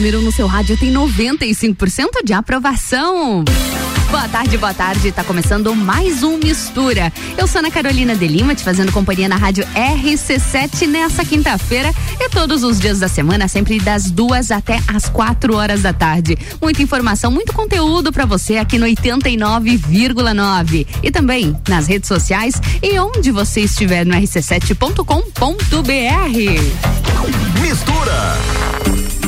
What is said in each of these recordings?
número 1 um no seu rádio tem 95% de aprovação. Boa tarde, boa tarde. Tá começando mais um Mistura. Eu sou Ana Carolina de Lima, te fazendo companhia na rádio RC7 nessa quinta-feira e todos os dias da semana, sempre das duas até as quatro horas da tarde. Muita informação, muito conteúdo para você aqui no 89,9 e também nas redes sociais e onde você estiver no rc7.com.br. Mistura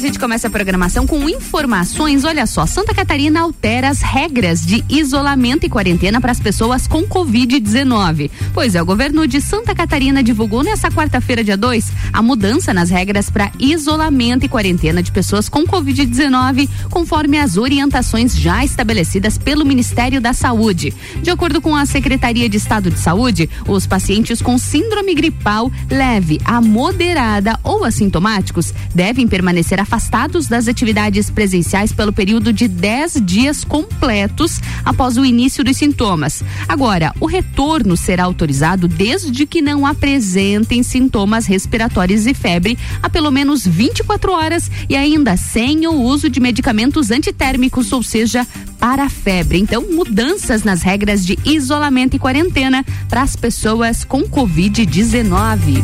gente começa a programação com informações. Olha só, Santa Catarina altera as regras de isolamento e quarentena para as pessoas com Covid-19. Pois é, o governo de Santa Catarina divulgou nessa quarta-feira, dia 2, a mudança nas regras para isolamento e quarentena de pessoas com Covid-19, conforme as orientações já estabelecidas pelo Ministério da Saúde. De acordo com a Secretaria de Estado de Saúde, os pacientes com síndrome gripal leve a moderada ou assintomáticos devem permanecer afastados afastados das atividades presenciais pelo período de 10 dias completos após o início dos sintomas. Agora, o retorno será autorizado desde que não apresentem sintomas respiratórios e febre há pelo menos 24 horas e ainda sem o uso de medicamentos antitérmicos, ou seja, para a febre. Então, mudanças nas regras de isolamento e quarentena para as pessoas com Covid-19.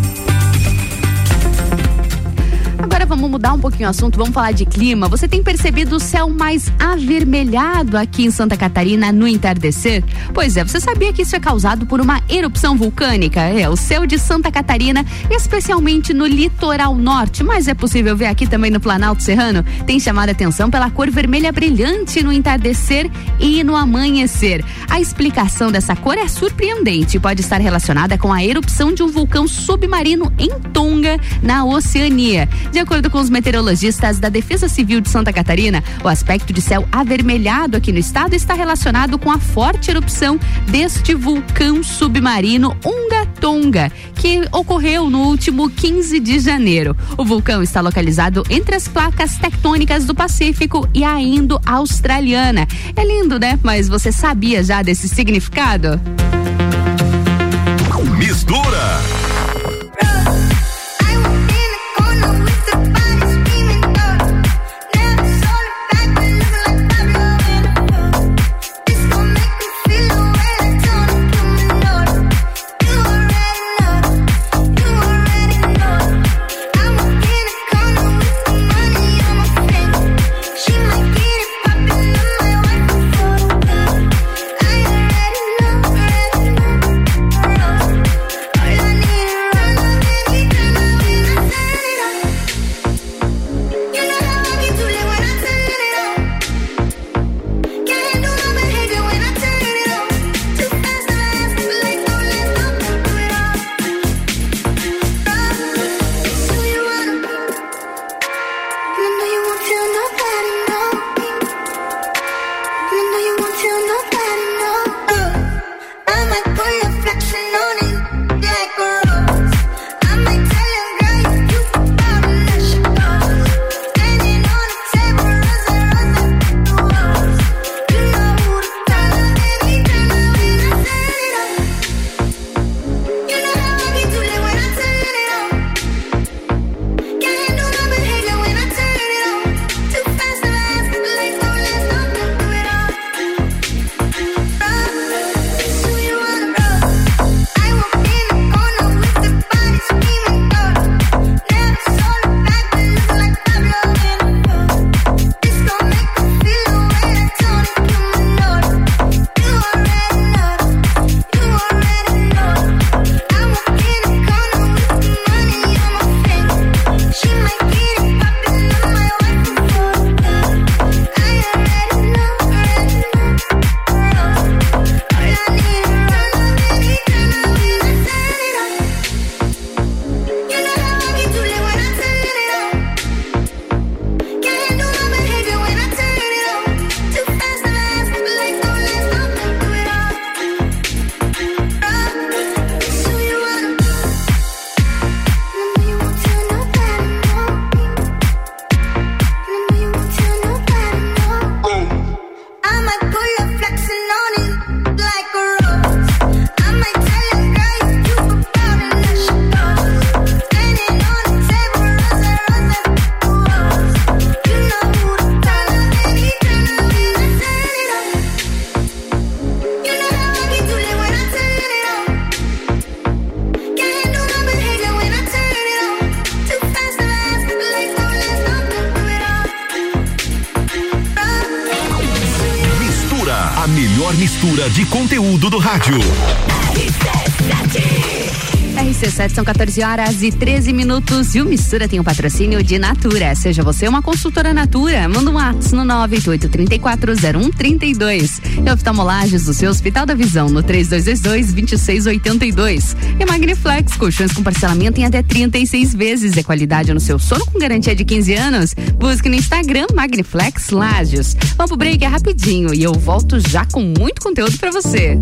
Vamos mudar um pouquinho o assunto, vamos falar de clima. Você tem percebido o céu mais avermelhado aqui em Santa Catarina no entardecer? Pois é, você sabia que isso é causado por uma erupção vulcânica? É, o céu de Santa Catarina, especialmente no litoral norte, mas é possível ver aqui também no Planalto Serrano, tem chamado a atenção pela cor vermelha brilhante no entardecer e no amanhecer. A explicação dessa cor é surpreendente e pode estar relacionada com a erupção de um vulcão submarino em Tonga, na Oceania. De acordo com os meteorologistas da Defesa Civil de Santa Catarina, o aspecto de céu avermelhado aqui no estado está relacionado com a forte erupção deste vulcão submarino Unga Tonga, que ocorreu no último 15 de janeiro. O vulcão está localizado entre as placas tectônicas do Pacífico e a Indo-Australiana. É lindo, né? Mas você sabia já desse significado? Mistura conteúdo do rádio. RC7 são 14 horas e 13 minutos e o Mistura tem o um patrocínio de Natura. Seja você uma consultora Natura, manda um WhatsApp no 988340132. E oftalmolagens do seu Hospital da Visão no 3222-2682. Magniflex, colchões com parcelamento em até 36 vezes. É qualidade no seu sono com garantia de 15 anos. Busque no Instagram Magniflex Lages. Vamos pro break é rapidinho e eu volto já com muito conteúdo para você.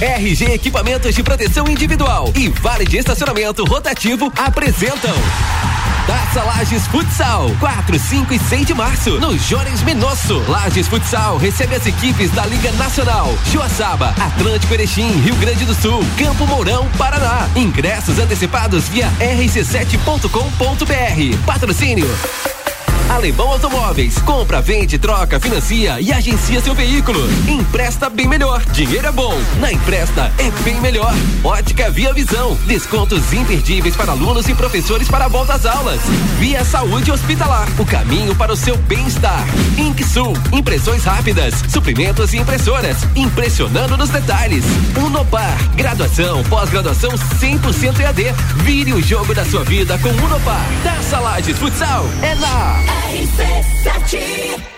RG Equipamentos de Proteção Individual e Vale de Estacionamento Rotativo apresentam Taça Lages Futsal, 4, 5 e 6 de março, no Jones Menosso. Lages Futsal recebe as equipes da Liga Nacional, Joaçaba, Atlântico Erechim, Rio Grande do Sul, Campo Mourão, Paraná. Ingressos antecipados via rc7.com.br. Patrocínio Alemão Automóveis. Compra, vende, troca, financia e agencia seu veículo. Empresta bem melhor. Dinheiro é bom. Na empresta é bem melhor. Ótica Via Visão. Descontos imperdíveis para alunos e professores para a volta às aulas. Via Saúde Hospitalar. O caminho para o seu bem-estar. Inksul. Impressões rápidas. Suprimentos e impressoras. Impressionando nos detalhes. Unopar. Graduação, pós-graduação 100% EAD. Vire o jogo da sua vida com Unopar. Da Lages Futsal é na RC7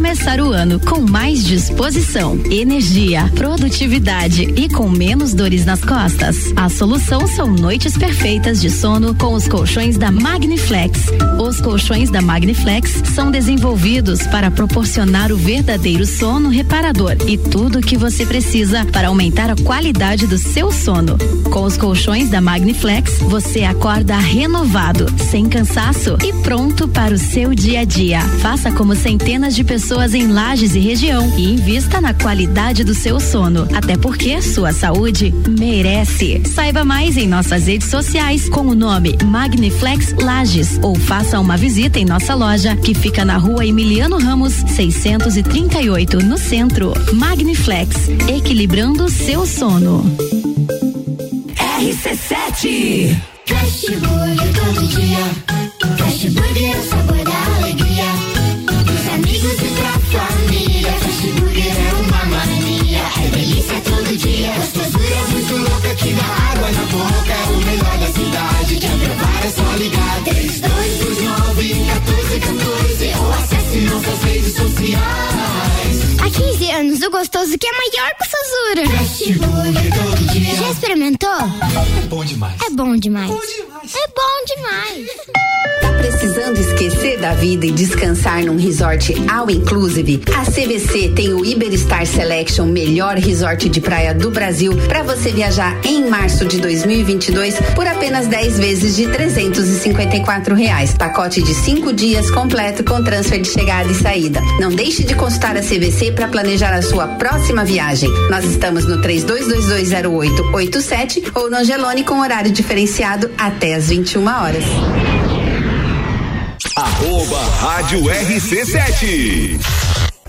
Começar o ano com mais disposição, energia, produtividade e com menos dores nas costas? A solução são noites perfeitas de sono com os colchões da Magniflex. Os colchões da Magniflex são desenvolvidos para proporcionar o verdadeiro sono reparador e tudo o que você precisa para aumentar a qualidade do seu sono. Com os colchões da Magniflex, você acorda renovado, sem cansaço e pronto para o seu dia a dia. Faça como centenas de pessoas em Lages e região e invista na qualidade do seu sono. Até porque sua saúde merece. Saiba mais em nossas redes sociais com o nome Magniflex Lages ou faça uma visita em nossa loja que fica na rua Emiliano Ramos 638 no centro. Magniflex, equilibrando seu sono. RC7 Fast Burger todo dia. Fast Burger é o sabor dia. Gostosura muito louca que dá água na boca. É o melhor da cidade. Quer provar é só ligar. 3229 1414 ou acesse nossas redes sociais. Há 15 anos, o gostoso que é maior que o Sazura. Já experimentou? É bom demais. É bom demais. Bom demais. É bom demais. Tá precisando esquecer da vida e descansar num resort all inclusive? A CVC tem o Iberstar Selection, melhor resort de praia do Brasil, para você viajar em março de 2022 por apenas 10 vezes de 354 reais. Pacote de 5 dias completo com transfer de chegada e saída. Não deixe de consultar a CVC para planejar a sua próxima viagem. Nós estamos no 32220887 ou no Angelone com horário diferenciado até às 21 horas. Arroba Rádio RC7.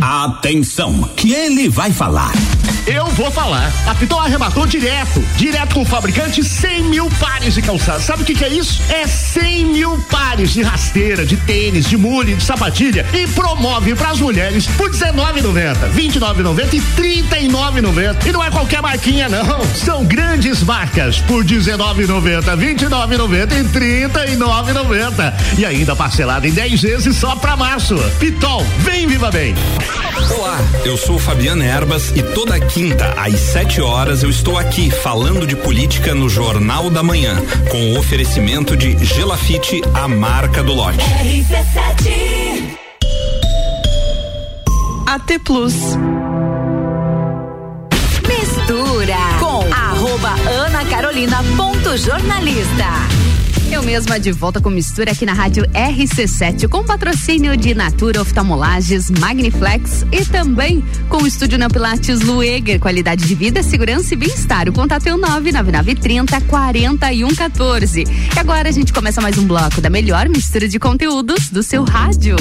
Atenção, que ele vai falar. Eu vou falar. A Pitol arrematou direto. Direto com o fabricante 100 mil pares de calçados. Sabe o que, que é isso? É 100 mil pares de rasteira, de tênis, de mule, de sapatilha e promove para as mulheres por R$19,90, R$29,90 e R$39,90. E não é qualquer marquinha, não. São grandes marcas por R$19,90, R$29,90 e R$39,90. E ainda parcelado em 10 vezes só para março. Pitol, vem viva bem. Olá, eu sou Fabiana Erbas e toda quinta às 7 horas eu estou aqui falando de política no Jornal da Manhã, com o oferecimento de Gelafite, a marca do lote. AT Plus. Mistura com arroba Ana Carolina ponto jornalista. Eu mesma de volta com mistura aqui na rádio RC7, com patrocínio de Natura Oftalmolages, Magniflex e também com o Estúdio Neopilates Lueger, qualidade de vida, segurança e bem-estar. O contato é o 99930 4114. E agora a gente começa mais um bloco da melhor mistura de conteúdos do seu rádio.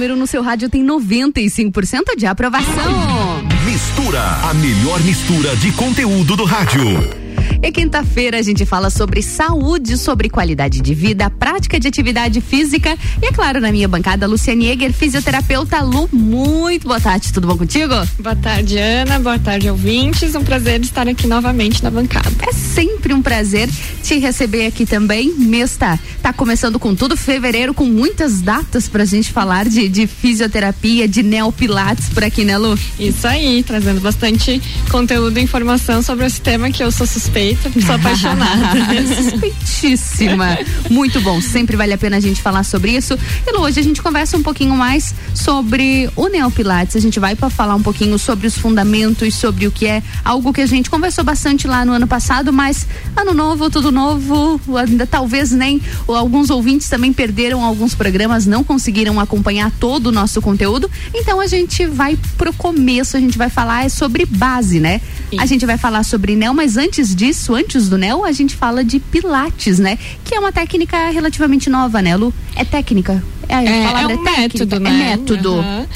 Número no seu rádio tem 95% de aprovação. Mistura, a melhor mistura de conteúdo do rádio. E quinta-feira a gente fala sobre saúde, sobre qualidade de vida, prática de atividade física. E é claro, na minha bancada, Luciane Eger, fisioterapeuta. Lu, muito boa tarde, tudo bom contigo? Boa tarde, Ana. Boa tarde, ouvintes. Um prazer estar aqui novamente na bancada. É sempre um prazer te receber aqui também. Mês tá, tá começando com tudo, fevereiro, com muitas datas pra gente falar de, de fisioterapia, de neopilates por aqui, né, Lu? Isso aí, trazendo bastante conteúdo e informação sobre esse tema que eu sou suspeita, sou apaixonada. Suspeitíssima. Muito bom, sempre vale a pena a gente falar sobre isso. E Lu, hoje a gente conversa um pouquinho mais sobre o Neopilates. A gente vai para falar um pouquinho sobre os fundamentos, sobre o que é algo que a gente conversou bastante lá no ano passado, mas ano novo, tudo novo, ainda talvez nem alguns ouvintes também perderam alguns programas, não conseguiram acompanhar todo o nosso conteúdo. Então a gente vai pro começo, a gente vai falar é sobre base, né? A gente vai falar sobre Neo, mas antes disso, antes do Neo, a gente fala de Pilates, né? Que é uma técnica relativamente nova, né, Lu? É técnica. É, a É, palavra é um técnica, método, né? É método. Aham.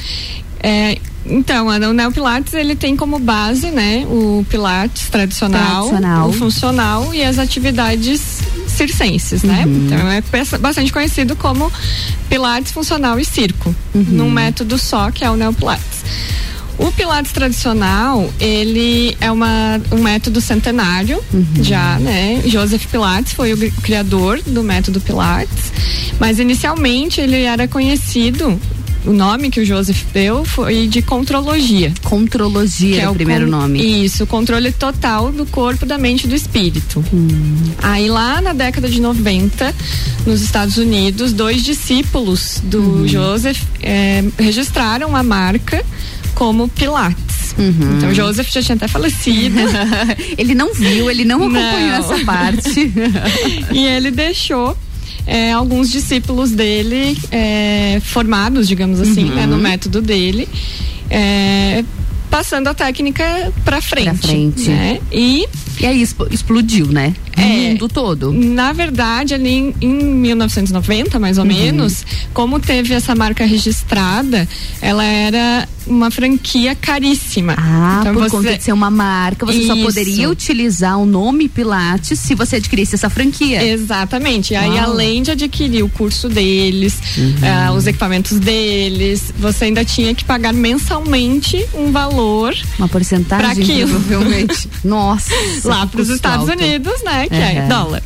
É, então, o Neopilates ele tem como base, né, o Pilates tradicional, Tradicional. o funcional e as atividades circenses, né? Então é bastante conhecido como Pilates funcional e circo, num método só que é o Neopilates. O Pilates tradicional, ele é uma, um método centenário, já, né? Joseph Pilates foi o criador do método Pilates, mas inicialmente ele era conhecido, o nome que o Joseph deu foi de contrologia. Contrologia é o primeiro con- nome. Isso, controle total do corpo, da mente e do espírito. Aí lá na década de 90, nos Estados Unidos, dois discípulos do Joseph eh, registraram a marca como Pilates. Então Joseph já tinha até falecido. ele não viu, ele não acompanhou Não. essa parte. e ele deixou é, alguns discípulos dele é, formados, digamos assim, Uhum. né, no método dele, é, passando a técnica para frente. Pra frente. né? E E aí explodiu, né? No É. mundo todo. na verdade, ali em, em 1990, mais ou Uhum. menos, como teve essa marca registrada, ela era uma franquia caríssima. Ah, Então por você- conta de ser uma marca, você só Isso. poderia utilizar o nome Pilates se você adquirisse essa franquia. Exatamente. E aí, Uau. além de adquirir o curso deles, Uhum. ah, os equipamentos deles, você ainda tinha que pagar mensalmente um valor Uma porcentagem, aquilo. provavelmente. Nossa. lá para os Estados alto. Unidos, né? Que é Uhum. dólar.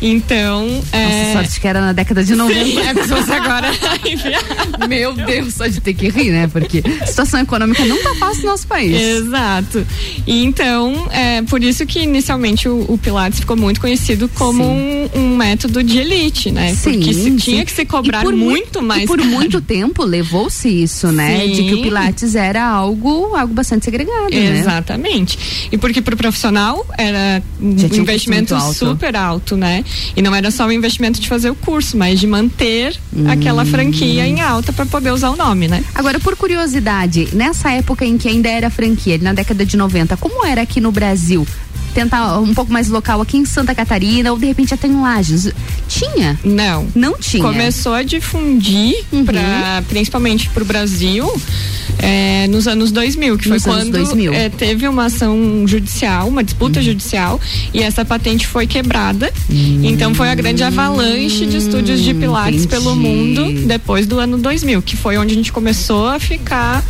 Então. Nossa, É... sorte que era na década de 90. Sim, é, agora. Meu Deus, só de ter que rir, né? Porque a situação econômica não tá fácil no nosso país. Exato. E então, é por isso que inicialmente o, o Pilates ficou muito conhecido como um, um método de elite, né? Sim, Porque se, sim. tinha que se cobrar muito mui- mais. E por muito tempo levou-se isso, né? De que o Sim. Pilates era algo, algo bastante segregado, né? Exatamente. E porque pro profissional era um Já um investimento muito alto. super alto, né? E não era só o investimento de fazer o curso, mas de manter Hum. aquela franquia em alta para poder usar o nome, né? Agora, por curiosidade, nessa época em que ainda era franquia, na década de 90, como era aqui no Brasil? Tentar um pouco mais local aqui em Santa Catarina ou de repente até em Lages. Tinha? Não. Não tinha. Começou a difundir, Uhum. pra, principalmente para o Brasil, é, nos anos 2000, que Nos foi quando 2000. é, teve uma ação judicial, uma disputa Uhum. judicial, e essa patente foi quebrada. Então foi a grande avalanche de estúdios de Pilates pelo entendi. mundo depois do ano 2000, que foi onde a gente começou a ficar.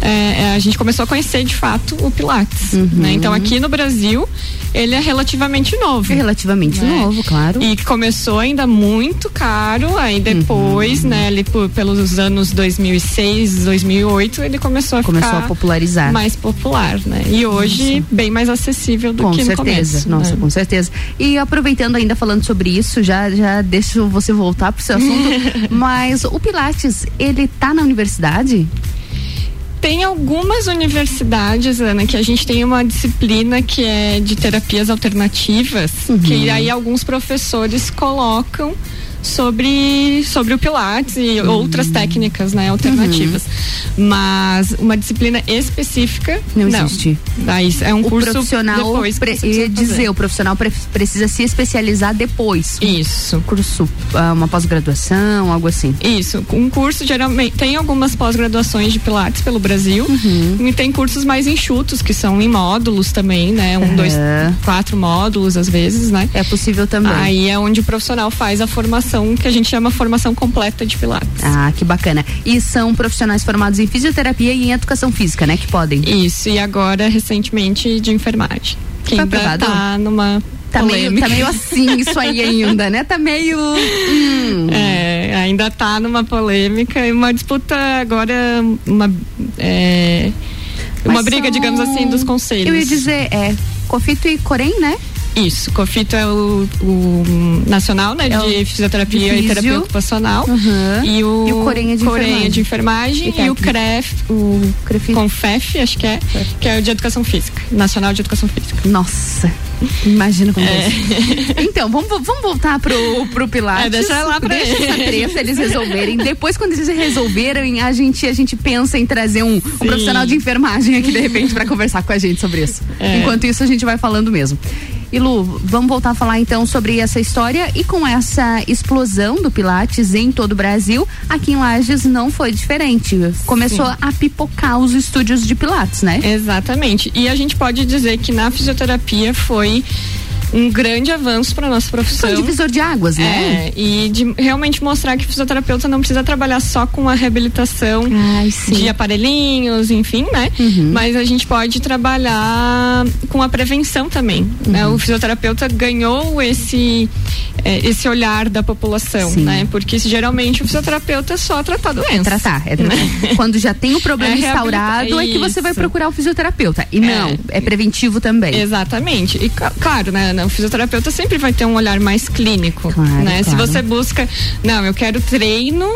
É, é, a gente começou a conhecer de fato o Pilates. Uhum. né? Então aqui no Brasil ele é relativamente novo. É relativamente né? novo, claro. E começou ainda muito caro, aí depois, Uhum. né, ali por- pelos anos 2006, 2008, ele começou a Começou ficar a popularizar. mais popular, né? E hoje bem mais acessível do Com que no certeza, começo. nossa, né? com certeza. E aproveitando ainda falando sobre isso, já já deixo você voltar pro seu assunto, mas o Pilates, ele tá na universidade? Tem algumas universidades, Ana, que a gente tem uma disciplina que é de terapias alternativas, Uhum. que aí alguns professores colocam sobre, sobre o Pilates e Uhum. outras técnicas, né, alternativas. Mas uma disciplina específica Não existe. Daí é um o curso profissional depois pre- ia precisa fazer. dizer, o profissional pre- precisa se especializar depois. Isso. Curso, ah, uma pós-graduação, algo assim. Isso, um curso geralmente tem algumas pós-graduações de Pilates pelo Brasil Uhum. e tem cursos mais enxutos que são em módulos também, né? Um, dois, quatro módulos às vezes, né? É possível também. Aí é onde o profissional faz a formação que a gente chama formação completa de Pilates. Ah, que bacana. E são profissionais formados em fisioterapia e em educação física, né? Que podem. Isso, e agora recentemente de enfermagem. Que Foi ainda aprovado? tá numa Tá meio, polêmica. tá meio assim isso aí ainda, né? Tá meio. hum. É, ainda tá numa polêmica e uma disputa agora, uma, é, uma Mas briga, são- digamos assim, dos conselhos. Eu ia dizer, é Cofito e Corém, né? Isso, COFITO é o, o nacional, né, É de fisioterapia de e terapia ocupacional. Uhum. E o, E o Corém é de enfermagem. de enfermagem E e, o. CREF, o CONFEF, acho que é, que é o de educação física, nacional de educação física. Nossa, imagina como É. é. Então, vamos, vamos voltar pro, pro Pilates. É, deixa lá pra Deixa eles. essa treta eles resolverem. Depois, quando eles resolverem, a gente, a gente pensa em trazer um, um profissional de enfermagem aqui, de repente, para conversar com a gente sobre isso. É. Enquanto isso, a gente vai falando mesmo. E Lu, vamos voltar a falar então sobre essa história e com essa explosão do Pilates em todo o Brasil, aqui em Lages não foi diferente. Começou Sim. a pipocar os estúdios de Pilates, né? Exatamente. E a gente pode dizer que na fisioterapia foi um grande avanço para nossa profissão. Foi um divisor de águas, né? É, e de realmente mostrar que o fisioterapeuta não precisa trabalhar só com a reabilitação de aparelhinhos, enfim, né? Uhum. Mas a gente pode trabalhar com a prevenção também. né? Uhum. O fisioterapeuta ganhou esse, é, esse olhar da população, Sim. né? Porque geralmente o fisioterapeuta é só tratar doença. É tratar, é tratar. Quando já tem o problema É instaurado, é que você vai procurar o fisioterapeuta. E não, é, preventivo também. Exatamente. E claro, né, Ana, o fisioterapeuta sempre vai ter um olhar mais clínico. né? Se claro. você busca, não, eu quero treino,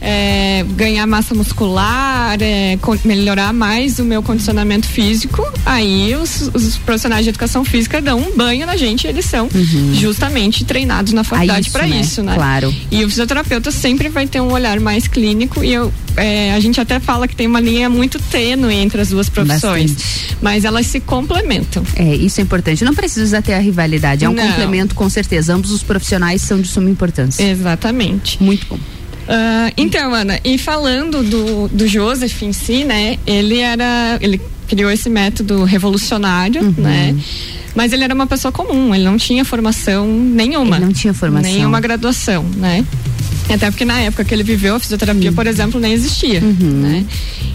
é, ganhar massa muscular, é, melhorar mais o meu condicionamento físico, aí os, os profissionais de educação física dão um banho na gente, eles são justamente treinados na faculdade para né? isso, né? Claro. E o fisioterapeuta sempre vai ter um olhar mais clínico e eu, é, a gente até fala que tem uma linha muito tênue entre as duas profissões, mas elas se complementam. É, isso é importante. Não precisa ter a rivalidade, é um Não. complemento com certeza. Ambos os profissionais são de suma importância. Exatamente. Muito bom. Ah, então, Ana, e falando do, do Joseph em si, né? Ele era. Ele criou esse método revolucionário, Uhum. né? Mas ele era uma pessoa comum, ele não tinha formação nenhuma. Ele não tinha formação. Nenhuma graduação, né? Até porque na época que ele viveu, a Uhum. fisioterapia, por exemplo, nem existia, né?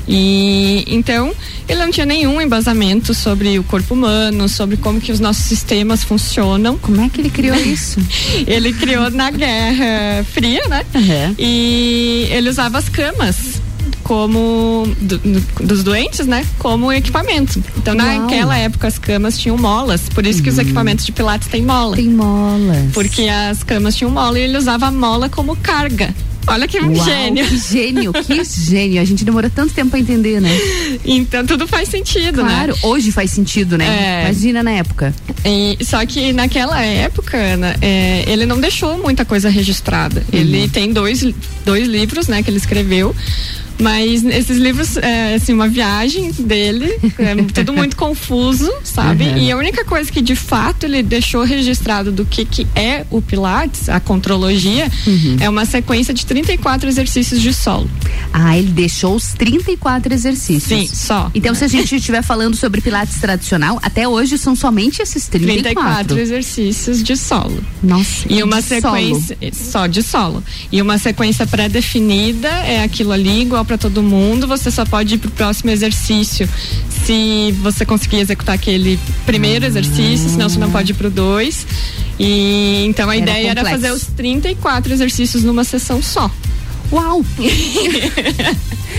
E então ele não tinha nenhum embasamento sobre o corpo humano, sobre como que os nossos sistemas funcionam. Como é que ele criou isso? ele criou na Guerra Fria, né? Uhum. E ele usava as camas como do- do- dos doentes, né? Como equipamento. Então Uau. naquela época as camas tinham molas, por isso que os equipamentos de pilates têm mola. Tem molas. Porque as camas tinham mola e ele usava a mola como carga. Olha que Uau, gênio. Que gênio, que gênio. A gente demorou tanto tempo pra entender, né? Então tudo faz sentido, né? Claro, hoje faz sentido, né? É. Imagina na época. E- só que naquela época, Ana, é, ele não deixou muita coisa registrada. Ele tem dois, dois livros, né, que ele escreveu. Mas esses livros, é assim, uma viagem dele, é tudo muito confuso, sabe? Uhum. E a única coisa que de fato ele deixou registrado do que, que é o Pilates, a contrologia, é uma sequência de 34 exercícios de solo. Ah, ele deixou os 34 exercícios. Sim, só. Então, se a gente estiver falando sobre Pilates tradicional, até hoje são somente esses 34. 34 exercícios de solo. Nossa. E uma sequência só de solo. E uma sequência pré-definida é aquilo ali, igual para todo mundo. Você só pode ir pro próximo exercício se você conseguir executar aquele primeiro exercício, senão você não pode ir pro dois. E então a Era ideia era complexo. fazer os 34 exercícios numa sessão só. Uau!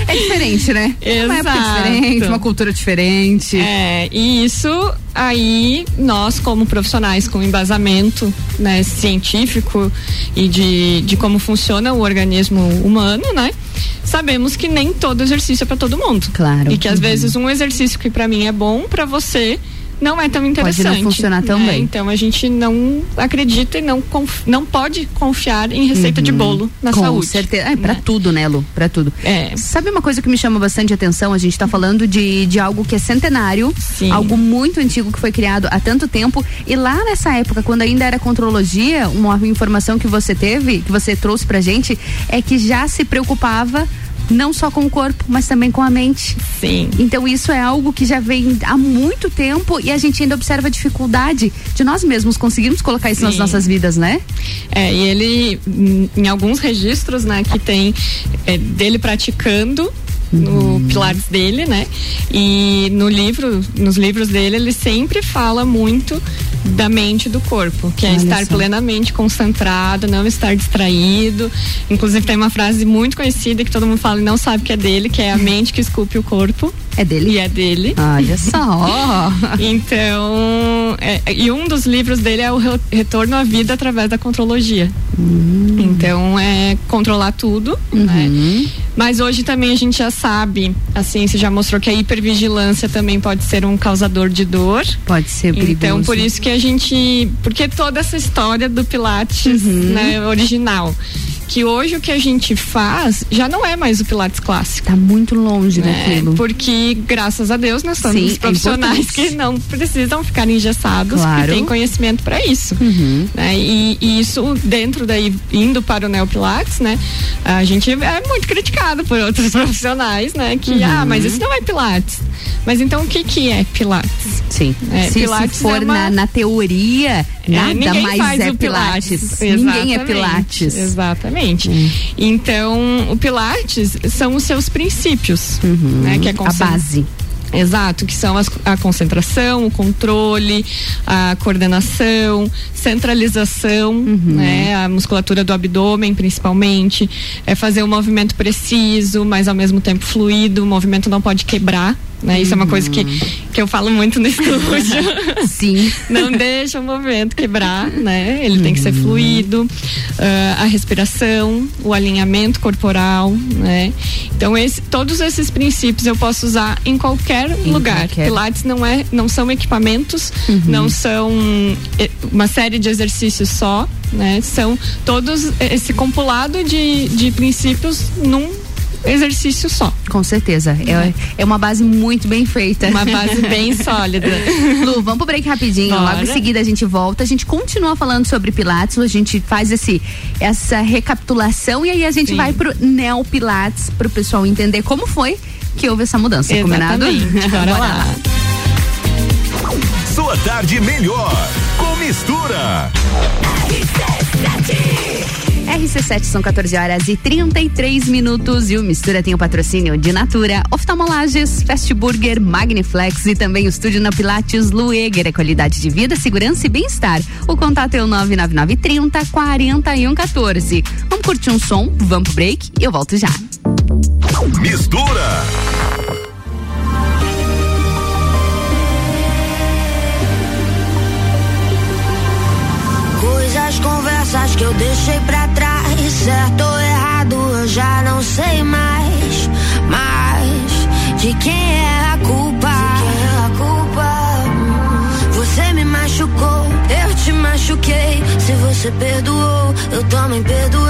é diferente, né? Uma época Exato. diferente, uma cultura diferente. É, e isso aí nós como profissionais com embasamento né, científico e de, de como funciona o organismo humano, né? Sabemos que nem todo exercício é para todo mundo. Claro. E que às vezes um exercício que para mim é bom para você não é tão interessante. funcionar tão né? bem. Então a gente não acredita e não, não pode confiar em receita de bolo na Com saúde. certeza. É, pra tudo, né, Lu? Pra tudo. É. Sabe uma coisa que me chama bastante atenção? A gente tá falando de, de algo que é centenário, Sim. algo muito antigo que foi criado há tanto tempo. E lá nessa época, quando ainda era contrologia, uma informação que você teve, que você trouxe pra gente, é que já se preocupava não só com o corpo, mas também com a mente. Sim. Então isso é algo que já vem há muito tempo e a gente ainda observa a dificuldade de nós mesmos conseguirmos colocar isso nas Sim. nossas vidas, né? É, e ele, em- em alguns registros, né, que tem é, dele praticando no Pilates dele, né? E no livro, nos livros dele, ele sempre fala muito da mente e do corpo, que é Olha estar só. plenamente concentrado, não estar distraído. Inclusive tem uma frase muito conhecida que todo mundo fala e não sabe que é dele, que é a mente que esculpe o corpo. É dele? E é dele. Olha só. Então, é, e um dos livros dele é o Re- Retorno à Vida através da Contrologia. Então, é controlar tudo, né? Mas hoje também a gente já sabe, a ciência já mostrou que a hipervigilância também pode ser um causador de dor. Pode ser perigoso. Então, por isso que a gente. Porque toda essa história do Pilates né, original. Que hoje o que a gente faz já não é mais o Pilates clássico. Tá muito longe né? daquilo. Porque, graças a Deus, nós somos Sim, é profissionais importante. que não precisam ficar engessados, Claro. que têm conhecimento para isso. Uhum. né? E, e isso dentro daí, indo para o Neopilates, né? A gente é muito criticado por outros profissionais, né? Que, Uhum. ah, mas isso não é Pilates. Mas então o que que é Pilates? Sim. É, se, Pilates se for é uma- na, na teoria, nada ninguém mais faz é o Pilates. Pilates. Ninguém é Exatamente, Exatamente. Então, o Pilates são os seus princípios, né? Que é a base. Exato, que são as- a concentração, o controle, a coordenação, centralização, né, a musculatura do abdômen principalmente, é fazer um movimento preciso, mas ao mesmo tempo fluido, o movimento não pode quebrar, né? Isso é uma coisa que, que eu falo muito no estúdio. Sim. Não deixa o movimento quebrar, né? Ele tem que ser fluido, ah, a respiração, o alinhamento corporal, né? Então esse, todos esses princípios eu posso usar em qualquer lugar. qualquer. Pilates não é, não são equipamentos, não são eh, uma série de exercícios só, né? São todos esse compilado de, de princípios num exercício só. Com certeza. É, é uma base muito bem feita. Uma base bem sólida. Lu, vamos pro break rapidinho. Bora. Logo em seguida a gente volta. A gente continua falando sobre Pilates. A gente faz esse, essa recapitulação e aí a gente Sim. vai pro Neo Pilates pro pessoal entender como foi que houve essa mudança. Combinado? Exatamente. Bora lá. Sua tarde melhor com mistura. RC7 são 14 horas e 33 minutos e o Mistura tem o patrocínio de Natura, Oftalmolages, Fast Burger, Magniflex e também o estúdio na Pilates Lueger, é qualidade de vida, segurança e bem-estar. O contato é o 99930 4114. Vamos curtir um som, vamos pro break e eu volto já. Mistura. Coisas, conversas que eu deixei pra. Certo ou errado, eu já não sei mais. Mas de quem é a culpa? É a culpa? Você me machucou, eu te machuquei. Se você perdoou, eu também perdoei.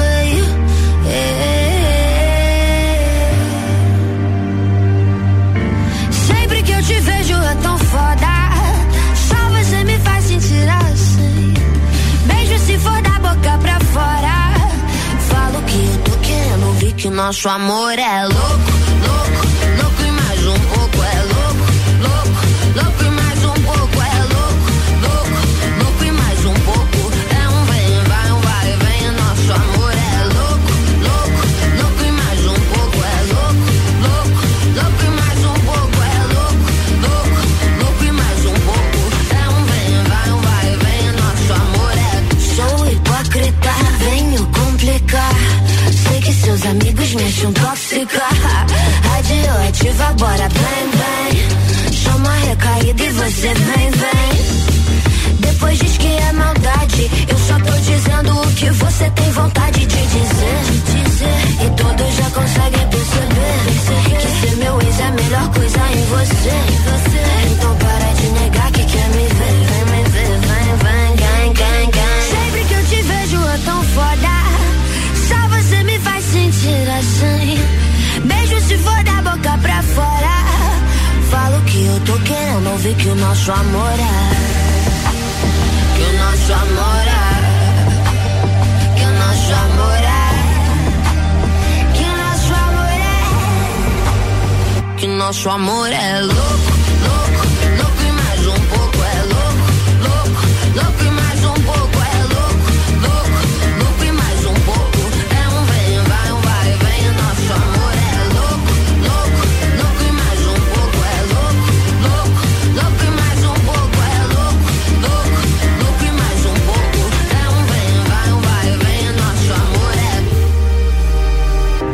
Nosso amor é louco, louco, acham tóxica. Radioativa, bora, bem, bem. Chama a recaída e você vem, vem. Depois diz que é maldade. Eu só tô dizendo o que você tem vontade de dizer. Dizer. E todos já conseguem perceber. Que ser meu ex é a melhor coisa em você. Então para de tô querendo ouvir que o nosso amor é. Que o nosso amor é. Que o nosso amor é. Que o nosso amor é. Que o nosso amor é louco,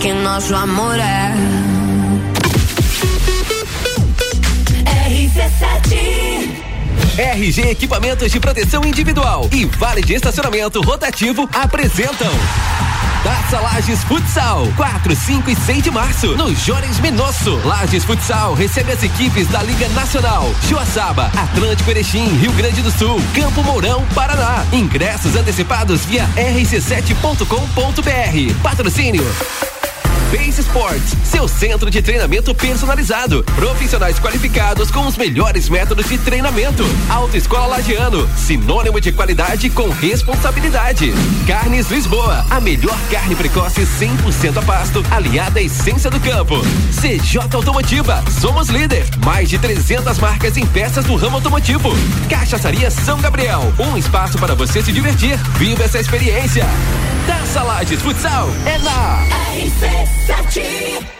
que nosso amor é. RC7 RG Equipamentos de Proteção Individual e Vale de Estacionamento Rotativo apresentam Taça Lages Futsal, 4, 5 e 6 de março, no Jones Menosso. Lages Futsal recebe as equipes da Liga Nacional, Joaçaba, Atlântico Erechim, Rio Grande do Sul, Campo Mourão, Paraná. Ingressos antecipados via rc7.com.br. Patrocínio. Base Sports, seu centro de treinamento personalizado. Profissionais qualificados com os melhores métodos de treinamento. Autoescola Lagiano, sinônimo de qualidade com responsabilidade. Carnes Lisboa, a melhor carne precoce 100% a pasto, aliada à essência do campo. CJ Automotiva, somos líder. Mais de 300 marcas em peças do ramo automotivo. Cachaçaria São Gabriel, um espaço para você se divertir. Viva essa experiência. Taça Lages Futsal é na Versace.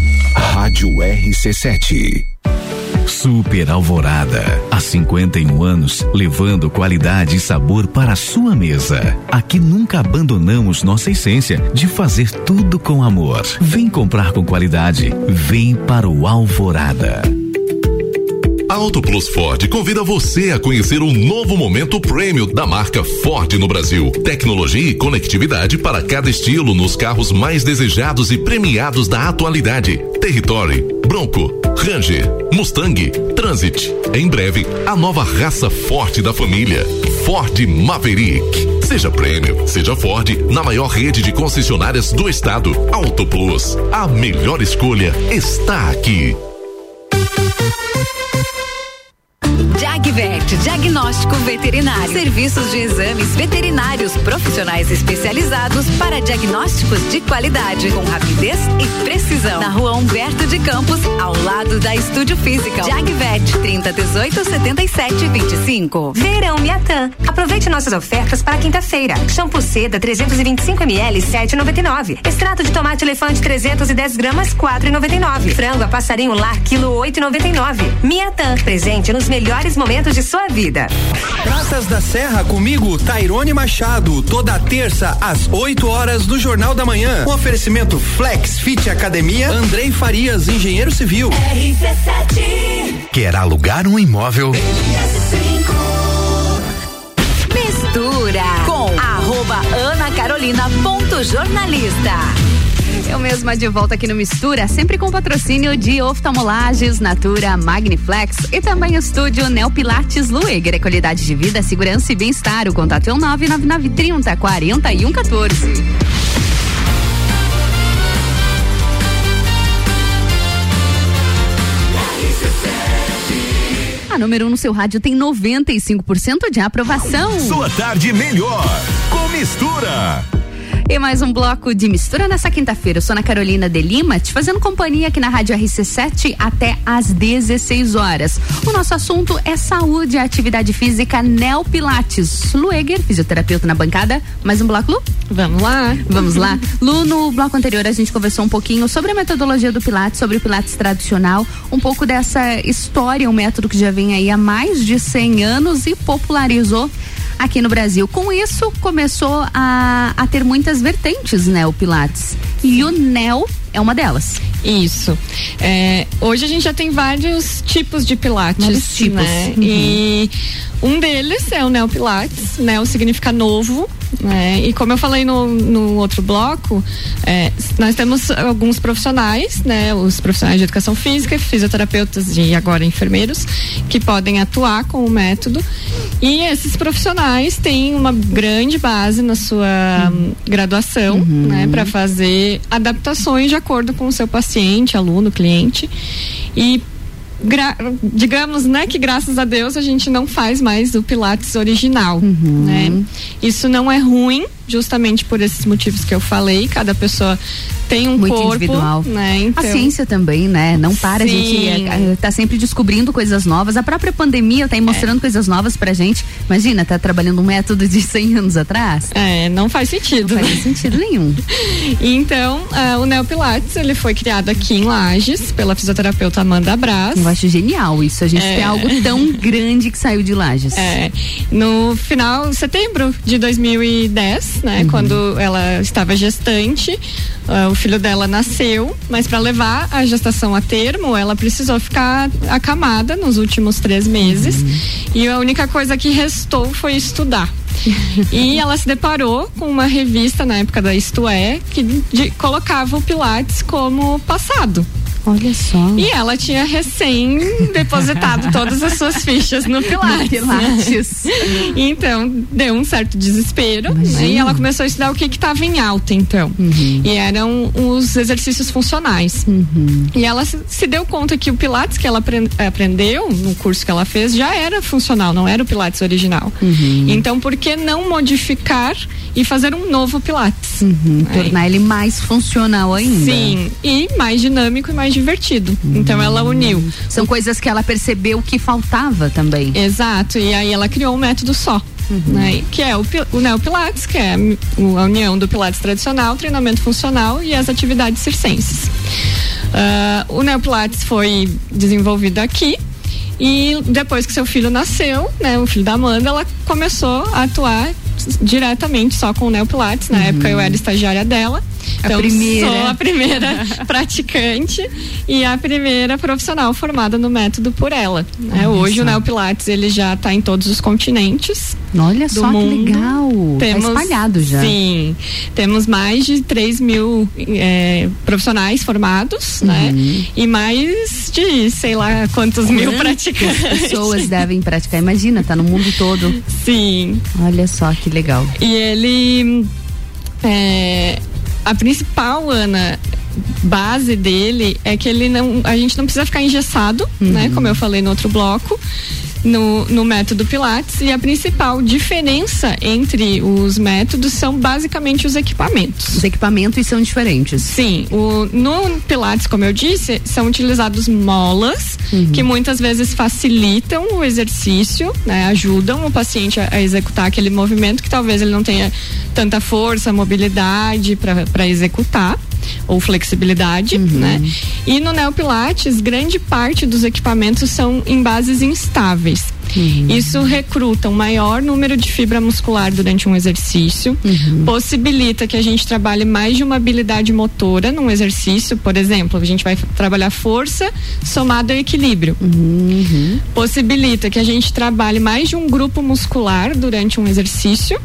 Rádio RC7. Super Alvorada. Há 51 anos, levando qualidade e sabor para a sua mesa. Aqui nunca abandonamos nossa essência de fazer tudo com amor. Vem comprar com qualidade. Vem para o Alvorada. A Auto Plus Ford convida você a conhecer o novo momento prêmio da marca Ford no Brasil. Tecnologia e conectividade para cada estilo nos carros mais desejados e premiados da atualidade. Territory, Bronco, Ranger, Mustang, Transit. Em breve, a nova raça forte da família, Ford Maverick. Seja prêmio, seja Ford, na maior rede de concessionárias do estado. Auto Plus, a melhor escolha está aqui. Jagvet, diagnóstico veterinário. Serviços de exames veterinários profissionais especializados para diagnósticos de qualidade, com rapidez e precisão. Na rua Humberto de Campos, ao lado da Estúdio Física. Jagvet, 30 18 77 25. Verão Miatã. Aproveite nossas ofertas para quinta-feira. Shampoo seda 325 ml 7,99. Extrato de tomate elefante 310 gramas 4,99. Frango a passarinho lar quilo 8,99. Miatã, presente nos melhores momentos de sua vida. Praças da Serra comigo, Tairone Machado, toda terça às 8 horas do Jornal da Manhã. Um oferecimento Flex Fit Academia, Andrei Farias, engenheiro civil. RC7 Quer alugar um imóvel? Mistura com arroba Ana Carolina ponto jornalista. Eu mesma de volta aqui no Mistura, sempre com patrocínio de oftalmolages, Natura, Magniflex e também o estúdio Neopilates Lueger. Qualidade de vida, segurança e bem-estar. O contato é o 99930 4114. A número 1 um no seu rádio tem 95% de aprovação. Sua tarde melhor com mistura. E mais um bloco de mistura nessa quinta-feira. Eu sou Ana Carolina de Lima, te fazendo companhia aqui na Rádio RC7 até às 16 horas. O nosso assunto é saúde e atividade física Neo Pilates. Lueger, fisioterapeuta na bancada. Mais um bloco, Lu? Vamos lá. Vamos lá. Lu, no bloco anterior a gente conversou um pouquinho sobre a metodologia do Pilates, sobre o Pilates tradicional, um pouco dessa história, um método que já vem aí há mais de 100 anos e popularizou aqui no Brasil. Com isso, começou a, a ter muitas vertentes, né, o Pilates. E o Neo é uma delas. Isso. É, hoje a gente já tem vários tipos de pilates. Vários tipos. Né? Uhum. E um deles é o Neo Pilates. Neo significa novo. Né? E como eu falei no, no outro bloco, é, nós temos alguns profissionais, né? Os profissionais de educação física, fisioterapeutas e agora enfermeiros, que podem atuar com o método. E esses profissionais têm uma grande base na sua hum, graduação, né? Para fazer adaptações de acordo com o seu paciente, aluno, cliente. E digamos, né, que graças a Deus a gente não faz mais o Pilates original, Uhum. né? Isso não é ruim, justamente por esses motivos que eu falei. Cada pessoa tem um Muito corpo, individual. né? Então, A ciência também, né? Não para, a Sim. gente é, é, tá sempre descobrindo coisas novas. A própria pandemia tá aí mostrando coisas novas pra gente. Imagina, tá trabalhando um método de 100 anos atrás. É, não faz sentido. Não faz sentido nenhum. Então, ah, o Neo Pilates, ele foi criado aqui em Lages pela fisioterapeuta Amanda Braz. Eu acho genial isso. A gente É. tem algo tão grande que saiu de Lages. É, no final de setembro de 2010, né, quando ela estava gestante, ah, o filho dela nasceu, mas para levar a gestação a termo, ela precisou ficar acamada nos últimos três meses e a única coisa que restou foi estudar. e ela se deparou com uma revista na época da Isto É que de- colocava o Pilates como passado. Olha só. E ela tinha recém depositado todas as suas fichas no Pilates. Pilates. então, deu um certo desespero. né? E ela começou a estudar o que estava em alta, então. Uhum. E eram os exercícios funcionais. E ela se, se deu conta que o Pilates que ela apren- aprendeu no curso que ela fez já era funcional, não era o Pilates original. Uhum. Então, por que não modificar e fazer um novo Pilates? Uhum, Aí- tornar ele mais funcional ainda. Sim, e mais dinâmico e mais divertido. Então ela uniu. São coisas que ela percebeu que faltava também. Exato, e aí ela criou um método só. Uhum. Né, que é o, o Neopilates, que é a união do Pilates tradicional, treinamento funcional e as atividades circenses. Ah, o Neopilates foi desenvolvido aqui e depois que seu filho nasceu, né, o filho da Amanda, ela começou a atuar diretamente só com o Neopilates. Na época eu era estagiária dela, Então, primeira. sou a primeira praticante e a primeira profissional formada no método por ela. né? Hoje só. o Neopilates ele já está em todos os continentes. Olha só que mundo. legal. Tá Temos, espalhado já. Sim. Temos mais de 3 mil eh, profissionais formados, né? Uhum. E mais de sei lá quantos mil praticantes. pessoas devem praticar. Imagina, tá no mundo todo. Sim. Olha só que legal. E ele. é, a principal, Ana, base dele é que ele não. A gente não precisa ficar engessado, né? Como eu falei no outro bloco. No, no método Pilates e a principal diferença entre os métodos são basicamente os equipamentos. Os equipamentos são diferentes. Sim, o, no Pilates, como eu disse, são utilizados molas que muitas vezes facilitam o exercício, né, ajudam o paciente a, a executar aquele movimento que talvez ele não tenha tanta força, mobilidade para executar ou flexibilidade, né? E no Neopilates, grande parte dos equipamentos são em bases instáveis. Isso recruta um maior número de fibra muscular durante um exercício, possibilita que a gente trabalhe mais de uma habilidade motora num exercício, por exemplo, a gente vai trabalhar força somado ao equilíbrio. Possibilita que a gente trabalhe mais de um grupo muscular durante um exercício.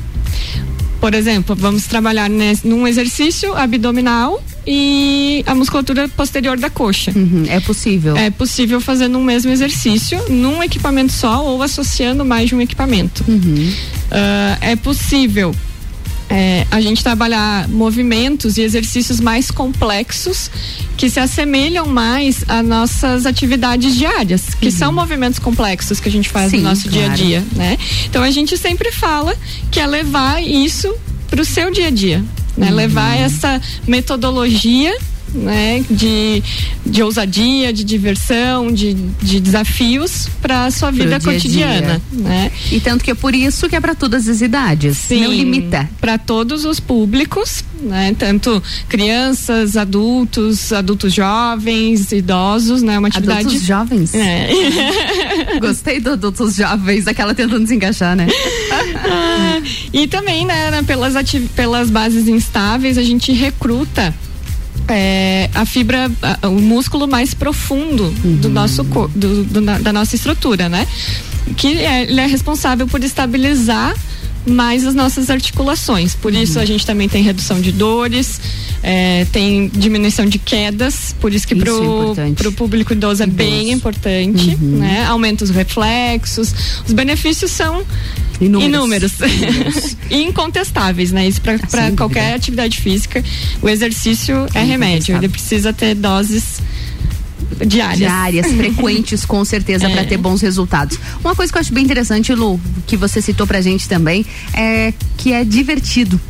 Por exemplo, vamos trabalhar nes- num exercício abdominal e a musculatura posterior da coxa. É possível. É possível fazer num mesmo exercício, num equipamento só ou associando mais de um equipamento. Ah, é possível é, a gente trabalhar movimentos e exercícios mais complexos que se assemelham mais a nossas atividades diárias, que são movimentos complexos que a gente faz Sim, no nosso dia a claro. dia, né? Então a gente sempre fala que é levar isso para o seu dia a dia, né? Levar essa metodologia né, de, de ousadia, de diversão, de, de desafios para sua vida cotidiana, dia. né? E tanto que é por isso que é para todas as idades. Não limita. Para todos os públicos, né? Tanto crianças, adultos, adultos jovens, idosos, né? Uma atividade Adultos jovens? É. Gostei do adultos jovens, aquela tentando se encaixar, né? Ah, e também, né, pelas, pelas bases instáveis, a gente recruta é, a fibra, a- o músculo mais profundo do nosso do, do da nossa estrutura, né? Que é, ele é responsável por estabilizar mais as nossas articulações. Por isso a gente também tem redução de dores, é, tem diminuição de quedas, por isso que Isso é pro, importante. pro público idoso é bem importante, né? Aumenta os reflexos, os benefícios são Inúmeros. inúmeros, e incontestáveis, né? Isso para Sem qualquer atividade física, o exercício é remédio, ele precisa ter doses diárias. Diárias, frequentes, com certeza, É. para ter bons resultados. Uma coisa que eu acho bem interessante, Lu, que você citou pra gente também, é que é divertido.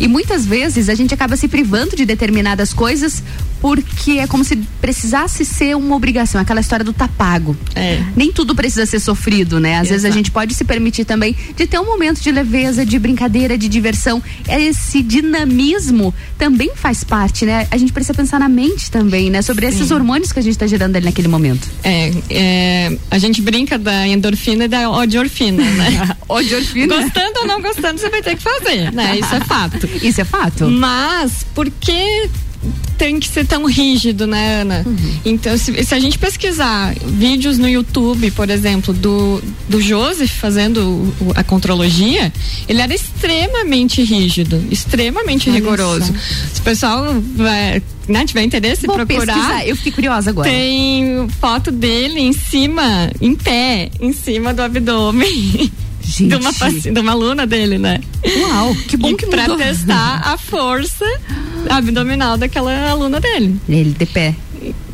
E muitas vezes a gente acaba se privando de determinadas coisas porque é como se precisasse ser uma obrigação, aquela história do tá pago. É. Nem tudo precisa ser sofrido, né? Às vezes a Exato. gente pode se permitir também de ter um momento de leveza, de brincadeira, de diversão. Esse dinamismo também faz parte, né? A gente precisa pensar na mente também, né? Sobre esses Sim. hormônios que a gente tá gerando ali naquele momento. É, é, a gente brinca da endorfina e da odiorfina, né? Odiorfina? Gostando ou não gostando, você vai ter que fazer, né? Isso é fato. Isso é fato? Mas por que tem que ser tão rígido, né, Ana? Então, se, se a gente pesquisar vídeos no YouTube, por exemplo, do, do Joseph fazendo o- a contrologia, ele era extremamente rígido, extremamente Olha rigoroso. Se o pessoal vai, né, tiver interesse em Vou procurar. pesquisar, eu fiquei curiosa agora. Tem foto dele em cima, em pé, em cima do abdômen. Gente. De uma, de uma aluna dele, né? Uau, que bom E que pra mudou. testar a força abdominal daquela aluna dele. Ele de pé.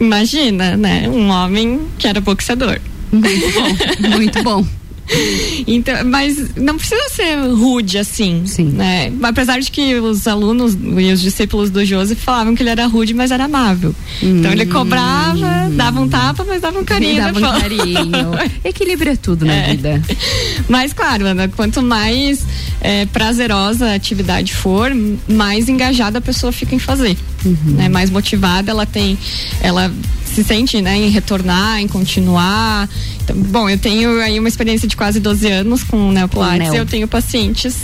Imagina, né? Um homem que era boxeador. Muito bom, muito bom. Então, mas não precisa ser rude assim, Sim. né? Apesar de que os alunos e os discípulos do Joseph falavam que ele era rude, mas era amável. Então ele cobrava, dava um tapa, mas dava um carinho. Dava um carinho. Equilíbrio é tudo na É. vida. Mas claro, Ana, quanto mais é, prazerosa a atividade for, mais engajada a pessoa fica em fazer. né? Mais motivada ela tem, ela se sente né, em retornar, em continuar. Então, bom, eu tenho aí uma experiência de quase 12 anos com o Neopilates Neo. e eu tenho pacientes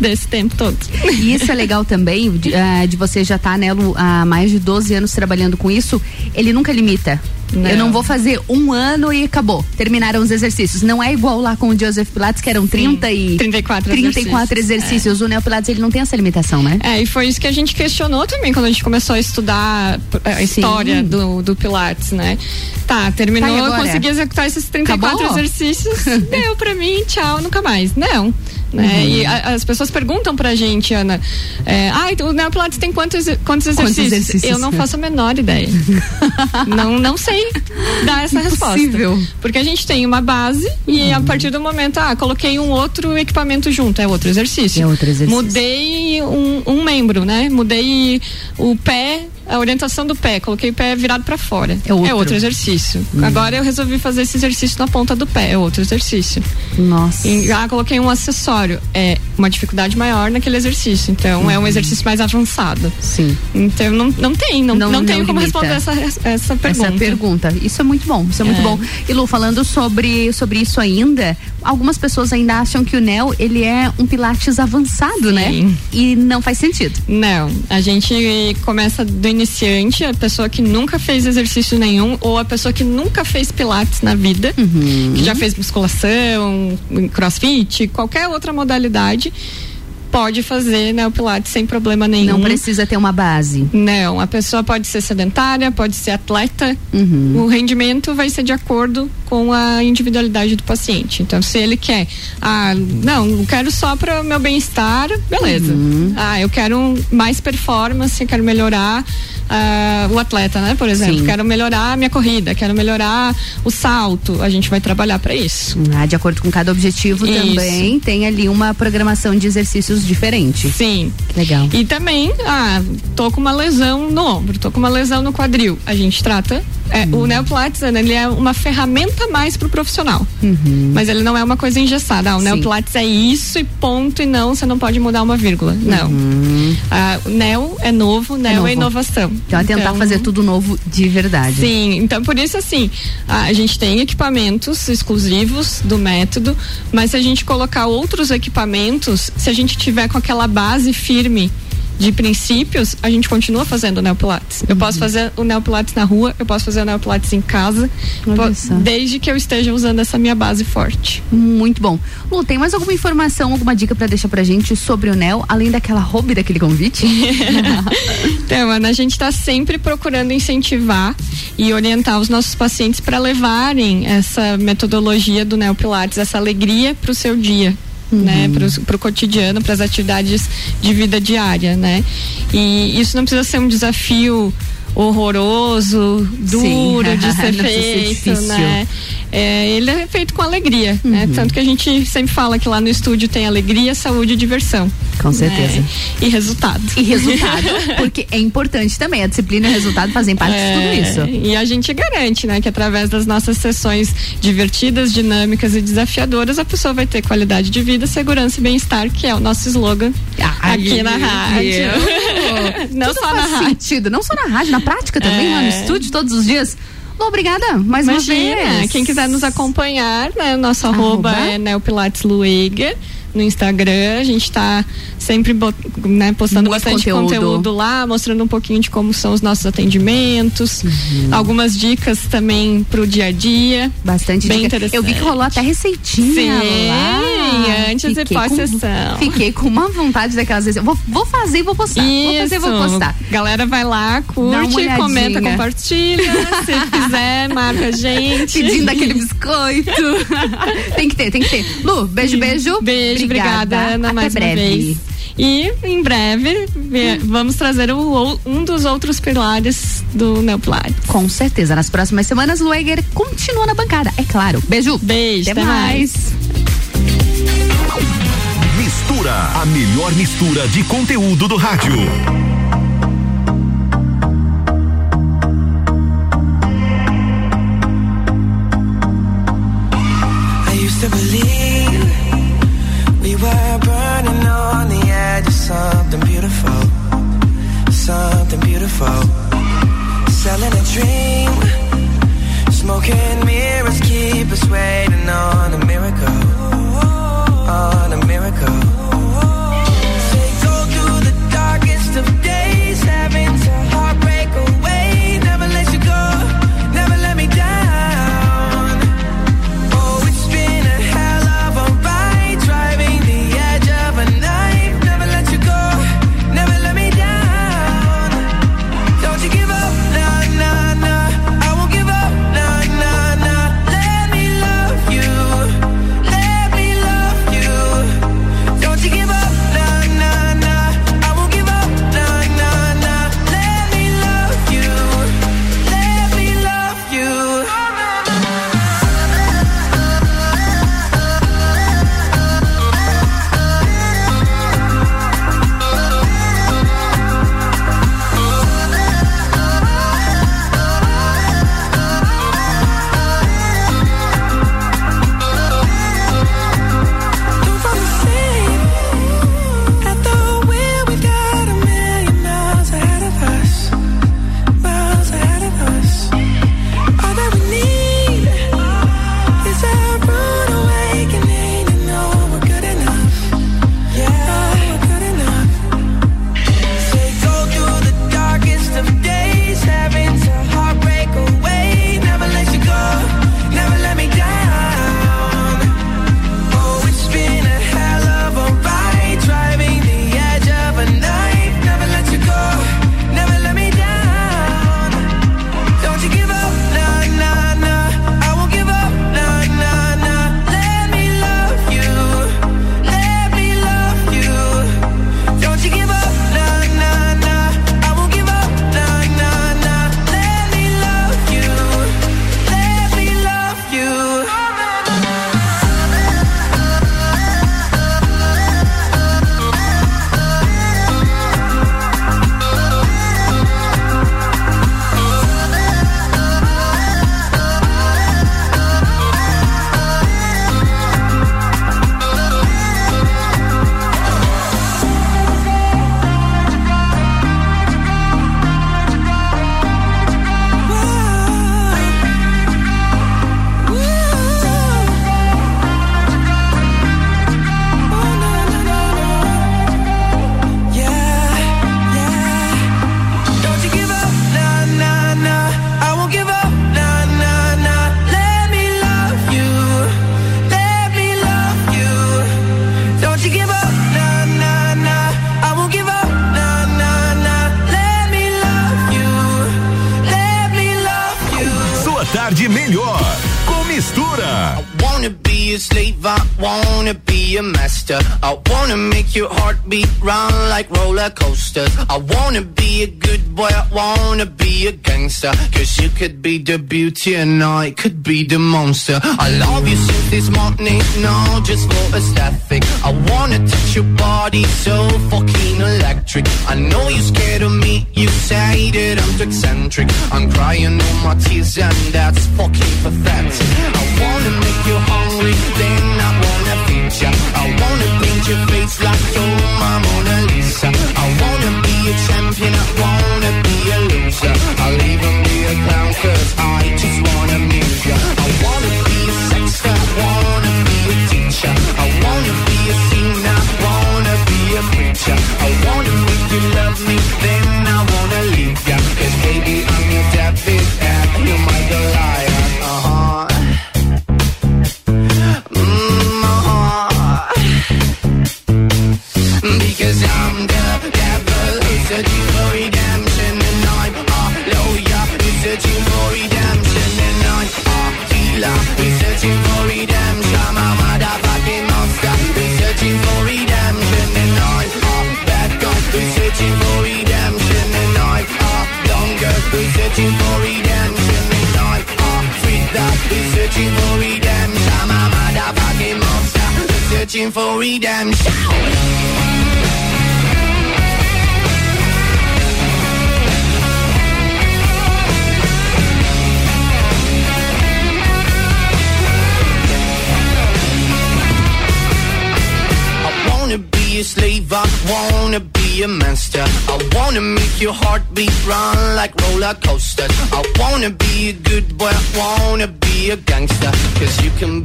desse tempo todo. E isso é legal também, de, uh, de você já estar, tá, né, Lu, há mais de 12 anos trabalhando com isso, ele nunca limita. Não. Eu não vou fazer um ano e acabou. Terminaram os exercícios. Não é igual lá com o Joseph Pilates, que eram 30 Sim, e 34, 34 exercícios. exercícios. É. O Neo Pilates ele não tem essa limitação, né? É, e foi isso que a gente questionou também quando a gente começou a estudar a história do, do Pilates, né? Tá, terminou, tá, consegui executar esses 34 acabou? exercícios. deu pra mim, tchau, nunca mais. Não. Né? Uhum. E a, as pessoas perguntam pra gente, Ana, é, ah, o Neo Pilates tem quantos, quantos exercícios? quantos exercícios? Eu não faço a menor ideia. não, não sei dar essa Impossível. resposta. Porque a gente tem uma base uhum. e a partir do momento, ah, coloquei um outro equipamento junto, é outro exercício. É outro exercício. Mudei um, um membro, né? Mudei o pé a orientação do pé, coloquei o pé virado para fora. É outro. é outro, exercício. Hum. Agora eu resolvi fazer esse exercício na ponta do pé, é outro exercício. Nossa. E, ah, coloquei um acessório, é uma dificuldade maior naquele exercício. Então é um uhum. exercício mais avançado. Sim. Então não, não tem, não, não, não tenho não como responder essa, essa pergunta. Essa pergunta. Isso é muito bom, isso é, é, muito bom. E Lu, falando sobre, sobre isso ainda, algumas pessoas ainda acham que o NEL, ele é um pilates avançado, né? Sim. né? E não faz sentido. Não, a gente começa do iniciante, a pessoa que nunca fez exercício nenhum ou a pessoa que nunca fez pilates na vida, uhum. que já fez musculação, crossfit, qualquer outra modalidade pode fazer né, o Pilates sem problema nenhum. Não precisa ter uma base. Não, a pessoa pode ser sedentária, pode ser atleta. Uhum. O rendimento vai ser de acordo com a individualidade do paciente. Então, se ele quer, ah, não, eu quero só para o meu bem-estar, beleza. Uhum. Ah, eu quero mais performance, quero melhorar uh, o atleta, né? Por exemplo, Sim. quero melhorar a minha corrida, quero melhorar o salto. A gente vai trabalhar para isso. Ah, de acordo com cada objetivo isso. também tem ali uma programação de exercícios diferente. Sim. Legal. E também, ah, tô com uma lesão no ombro, tô com uma lesão no quadril. A gente trata é, uhum. O Neopilates, ele é uma ferramenta mais pro profissional. Uhum. Mas ele não é uma coisa engessada. Ah, o Sim. Neopilates é isso e ponto, e não, você não pode mudar uma vírgula. Não. Uhum. Ah, o Neo é novo, Neo é, novo. é inovação. Então é tentar então, fazer tudo novo de verdade. Sim, então por isso assim, a gente tem equipamentos exclusivos do método, mas se a gente colocar outros equipamentos, se a gente tiver com aquela base firme de princípios, a gente continua fazendo o neopilates. Eu posso uhum. fazer o neopilates na rua, eu posso fazer o neopilates em casa, desde que eu esteja usando essa minha base forte. Muito bom. Lu, tem mais alguma informação, alguma dica para deixar pra gente sobre o neo, além daquela hobby daquele convite? então, Ana, a gente está sempre procurando incentivar e orientar os nossos pacientes para levarem essa metodologia do neopilates, essa alegria para o seu dia uhum. né, para o cotidiano, para as atividades de vida diária, né? E isso não precisa ser um desafio horroroso, duro Sim. de ser feito, né? É, ele é feito com alegria, né? uhum. né? Tanto que a gente sempre fala que lá no estúdio tem alegria, saúde e diversão. Com certeza. Né? E resultado. E resultado, porque é importante também. A disciplina e o resultado fazem parte é, de tudo é, isso. E a gente garante, né? Que através das nossas sessões divertidas, dinâmicas e desafiadoras, a pessoa vai ter qualidade de vida, segurança e bem-estar, que é o nosso slogan Ai, aqui na rádio. não Tudo só na rádio. Sentido. Não só na rádio, na prática também, é. lá no estúdio, todos os dias. Obrigada, mais Imagina, uma vez. Quem quiser nos acompanhar, né? Nosso arroba, arroba é Neopilates Luiga no Instagram. A gente está sempre né, postando Muito bastante conteúdo. conteúdo. lá, mostrando um pouquinho de como são os nossos atendimentos, uhum. algumas dicas também para o dia a dia. Bastante bem dica. interessante. Eu vi que rolou até receitinha Sim, lá. antes fiquei e pós-sessão. Fiquei com uma vontade daquelas vezes. Vou, vou fazer e vou postar. Isso. Vou fazer e vou postar. Galera vai lá, curte, comenta, compartilha. se quiser, marca a gente. Pedindo aquele biscoito. tem que ter, tem que ter. Lu, beijo, beijo. Beijo, obrigada, obrigada Ana, Até mais breve. uma vez. E em breve vamos trazer o, um dos outros pilares do Neopilates. Com certeza. Nas próximas semanas, Lueger continua na bancada. É claro. Beijo. Beijo. Até, até mais. mais. Mistura, a melhor mistura de conteúdo do rádio. I used to believe something beautiful, something beautiful. Selling a dream, smoking mirrors keep us waiting on a miracle, on a miracle. I could be the monster. I love you since this morning, no, just for aesthetic. I wanna touch your body so fucking electric. I know you're scared of me, you say that I'm too eccentric. I'm crying all my tears and that's fucking pathetic. I wanna make you hungry, then I wanna feed ya. I wanna paint your face like a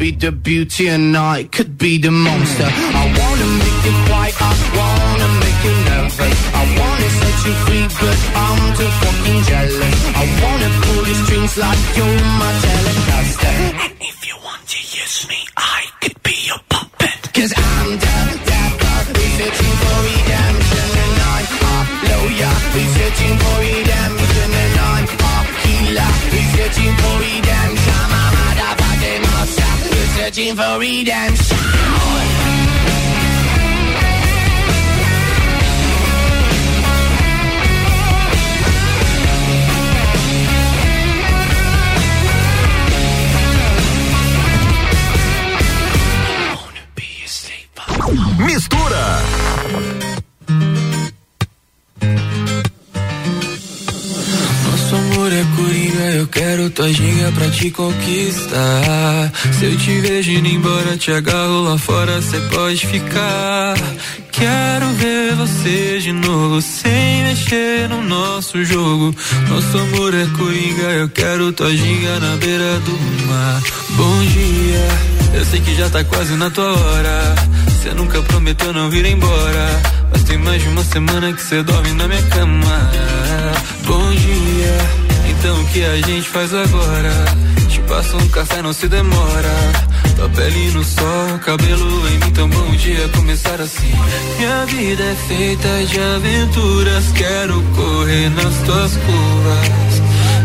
be the beauty and I could be the monster. I wanna make you quiet, I wanna make you nervous. I wanna set you free, but I'm too fucking jealous. I wanna pull your strings like you're my telecaster. Searching for redemption Mistura. Quero tua ginga pra te conquistar. Se eu te vejo indo embora, te agarro lá fora, cê pode ficar. Quero ver você de novo, sem mexer no nosso jogo. Nosso amor é coringa, eu quero tua ginga na beira do mar. Bom dia, eu sei que já tá quase na tua hora. Cê nunca prometeu não vir embora. Mas tem mais de uma semana que cê dorme na minha cama. Bom dia, então o que a gente faz agora? Te passo um café, não se demora. Tua pele no sol, cabelo em mim, tão bom dia começar assim. Minha vida é feita de aventuras, quero correr nas tuas curvas.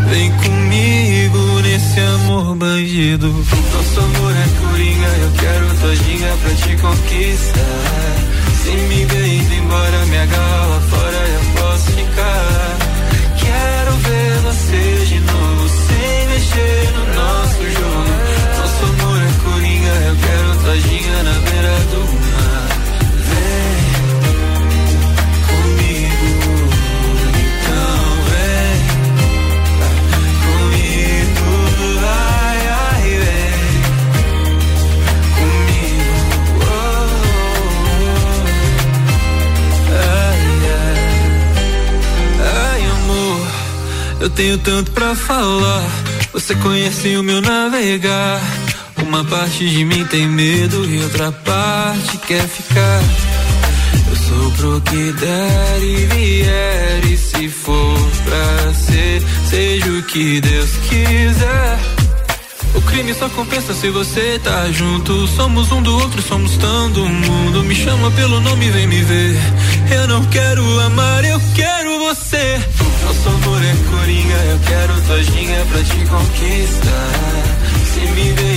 Vem comigo nesse amor bandido. Nosso amor é coringa, eu quero tua ginga pra te conquistar. Se me ver indo embora, me agarra fora, eu posso ficar. Quero ver tenho tanto pra falar. Você conhece o meu navegar. Uma parte de mim tem medo e outra parte quer ficar. Eu sou pro que der e vier. E se for pra ser, seja o que Deus quiser. O crime só compensa se você tá junto. Somos um do outro, somos tanto mundo. Me chama pelo nome, vem me ver. Eu não quero amar, eu quero você. Amor é coringa, eu quero tua ginga pra te conquistar. Se me ver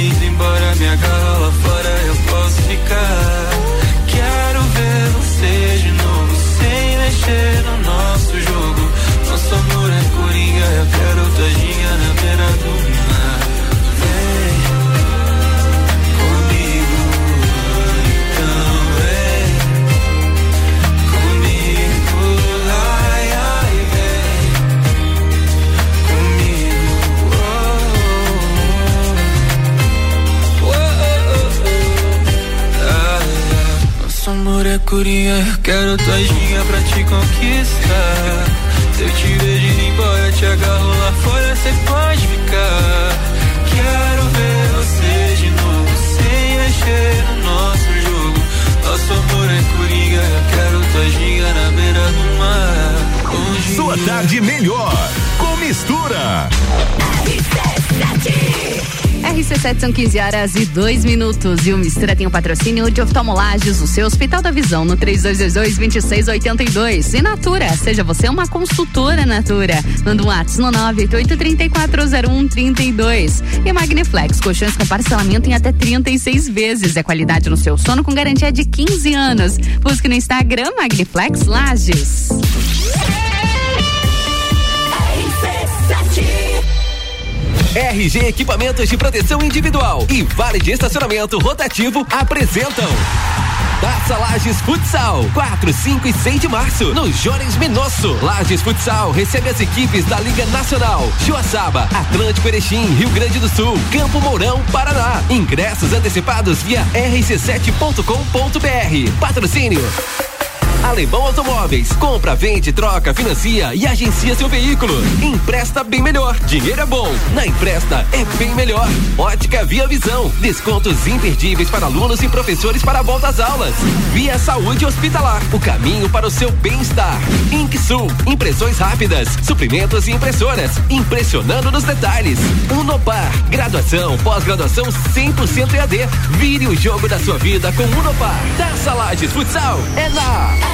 agarra lá fora, eu posso ficar. Quero ver você de novo, sem mexer no nosso jogo. Amor é coringa, eu quero todinha na beira do mar. Amor é coringa, eu quero todinha pra te conquistar. Se eu te vejo indo embora, te agarro lá fora, cê pode ficar. Quero ver você de novo, sem mexer no nosso jogo. Nosso amor é coringa, eu quero todinha na beira do mar. Onde Sua tarde melhor com mistura. RC7 são 15 horas e 2 minutos. E o Mistura tem o patrocínio de oftalmolages, o seu Hospital da Visão, no 3222-2682. E Natura, seja você uma consultora Natura. Manda um WhatsApp no 988340132. E Magniflex, colchões com parcelamento em até 36 vezes. É qualidade no seu sono com garantia de 15 anos. Busque no Instagram Magniflex Lages. RG Equipamentos de Proteção Individual e Vale de Estacionamento Rotativo apresentam Taça Lages Futsal, 4, 5 e 6 de março, no Jones Minosso. Lages Futsal recebe as equipes da Liga Nacional, Joaçaba, Atlântico Erechim, Rio Grande do Sul, Campo Mourão, Paraná. Ingressos antecipados via rc7.com.br. Patrocínio. Alemão Automóveis. Compra, vende, troca, financia e agencia seu veículo. Empresta bem melhor. Dinheiro é bom. Na Empresta é bem melhor. Ótica Via Visão. Descontos imperdíveis para alunos e professores para a volta às aulas. Via Saúde Hospitalar. O caminho para o seu bem-estar. Inksul. Impressões rápidas. Suprimentos e impressoras. Impressionando nos detalhes. Unopar. Graduação, pós-graduação 100% EAD. Vire o jogo da sua vida com Unopar. Taça Lages Futsal é na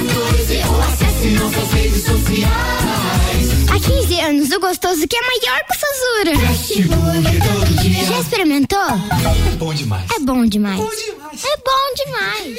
1414 ou acesse nossas redes sociais. Há 15 anos, o gostoso que é maior que o Sazura. Fast Burger todo dia. Já experimentou? É bom demais. É bom demais. É bom demais.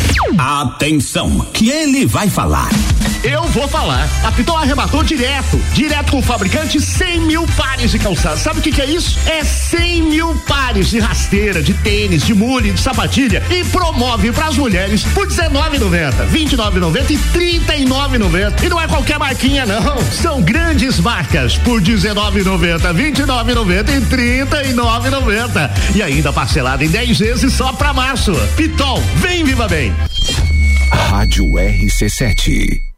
Atenção, que ele vai falar. Eu vou falar. A Pitol arrematou direto. Direto com o fabricante 100 mil pares de calçados. Sabe o que, que é isso? É 100 mil pares de rasteira, de tênis, de mule, de sapatilha e promove para as mulheres por R$19,90, R$29,90 e R$39,90. E não é qualquer marquinha, não. São grandes marcas por R$19,90, R$29,90 e R$39,90. E ainda parcelado em 10 vezes só para março. Pitol, vem viva bem. Rádio RC7.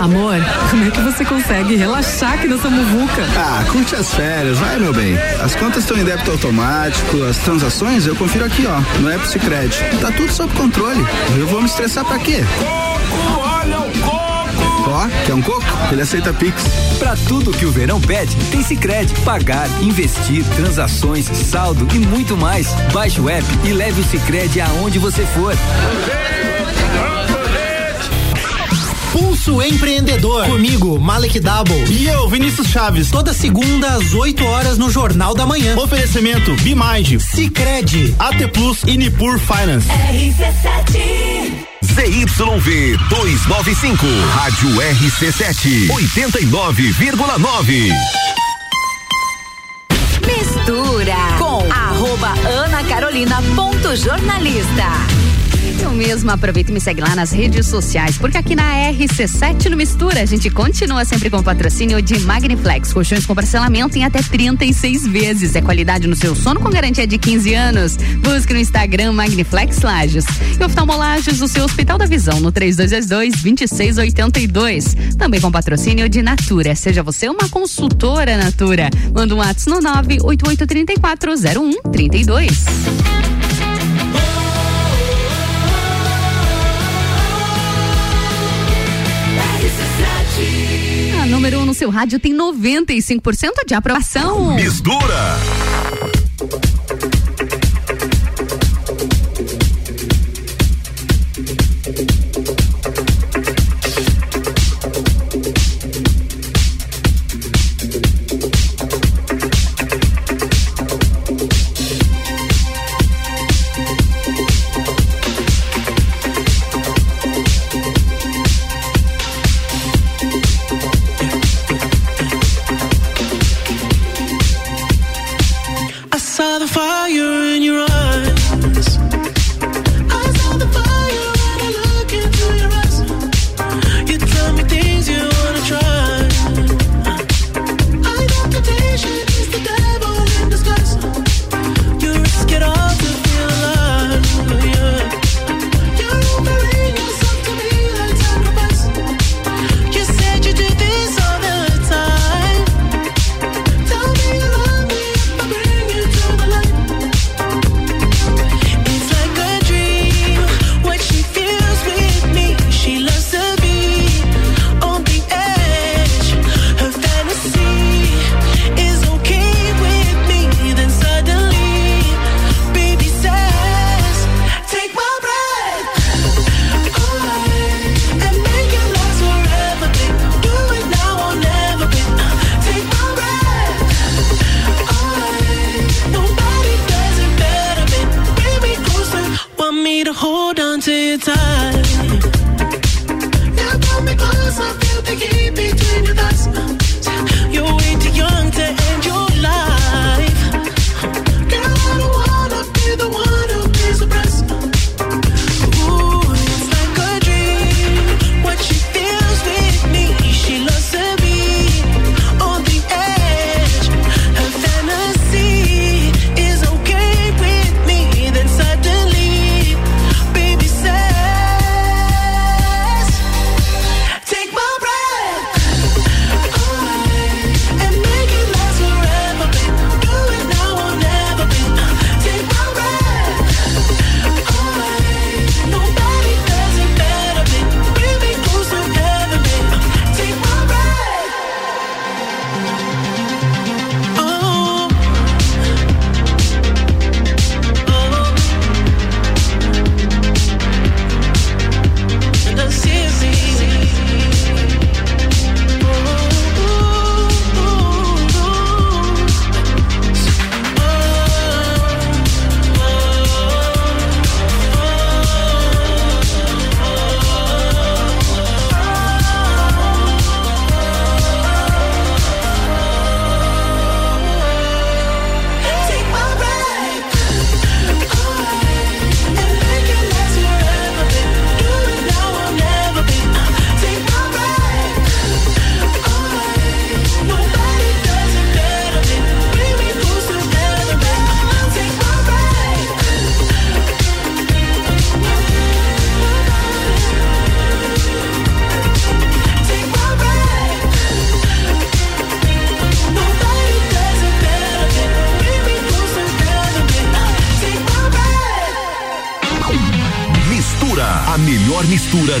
Amor, como é que você consegue relaxar aqui nessa muvuca? Ah, curte as férias, vai meu bem. As contas estão em débito automático, as transações eu confiro aqui, ó, no App Sicredi. Tá tudo sob controle. Eu vou me estressar para quê? Coco, olha o coco. Ó, quer um coco? Ele aceita Pix. Para tudo que o verão pede, tem Sicredi. Pagar, investir, transações, saldo e muito mais. Baixe o app e leve o Sicredi aonde você for. Pulso Empreendedor. Comigo, Malek Double. E eu, Vinícius Chaves. Toda segunda às 8 horas no Jornal da Manhã. Oferecimento Bimind, Cicred, AT Plus e Nipur Finance. RC7. ZYV 295, Rádio RC7, 89,9. Mistura com arroba ana carolina ponto jornalista. Eu mesmo aproveita e me segue lá nas redes sociais, porque aqui na RC7 no Mistura a gente continua sempre com patrocínio de Magniflex, colchões com parcelamento em até 36 vezes. É qualidade no seu sono com garantia de 15 anos. Busque no Instagram Magniflex Lages. E oftalmolages do seu Hospital da Visão no 3222-2682. Também com patrocínio de Natura. Seja você uma consultora Natura. Manda um WhatsApp no 988340132. no seu rádio tem 95% de aprovação. Mistura.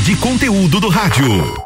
de conteúdo do rádio.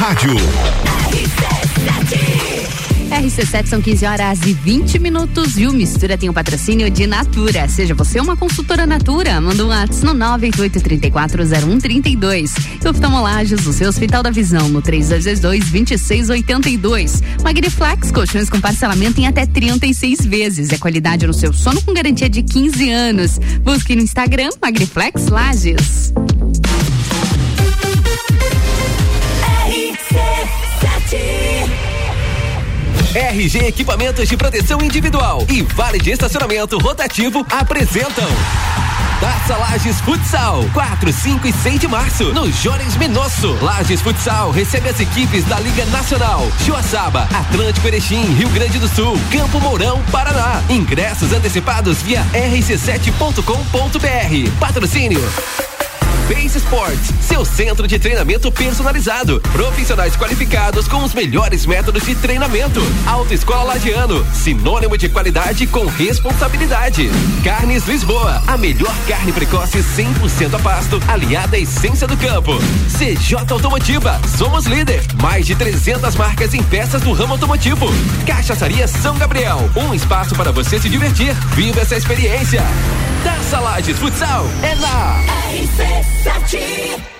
Rádio. RC7 são 15 horas e 20 minutos e o Mistura tem o um patrocínio de Natura. Seja você uma consultora Natura, manda um WhatsApp no 988340132. E oftalmolagens, o seu Hospital da Visão, no 3222-2682. Magniflex, colchões com parcelamento em até 36 vezes. É qualidade no seu sono com garantia de 15 anos. Busque no Instagram Magniflex Lages. RG Equipamentos de Proteção Individual e Vale de Estacionamento Rotativo apresentam Taça Lages Futsal, 4, 5 e 6 de março, no Jones Minosso. Lages Futsal recebe as equipes da Liga Nacional, Chuaçaba, Atlântico Erechim, Rio Grande do Sul, Campo Mourão, Paraná. Ingressos antecipados via rc7.com.br. Patrocínio Base Sports, seu centro de treinamento personalizado. Profissionais qualificados com os melhores métodos de treinamento. Autoescola Lagiano, sinônimo de qualidade com responsabilidade. Carnes Lisboa, a melhor carne precoce 100% a pasto, aliada à essência do campo. CJ Automotiva, somos líder. Mais de 300 marcas em peças do ramo automotivo. Cachaçaria São Gabriel, um espaço para você se divertir. Viva essa experiência. Taça Lages Futsal é na RC7.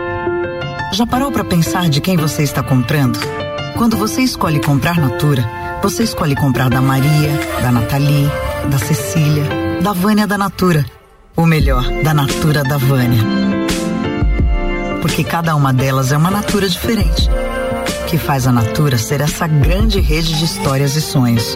Já parou para pensar de quem você está comprando? Quando você escolhe comprar Natura, você escolhe comprar da Maria, da Nathalie, da Cecília, da Vânia da Natura. Ou melhor, da Natura da Vânia. Porque cada uma delas é uma Natura diferente. Que faz a Natura ser essa grande rede de histórias e sonhos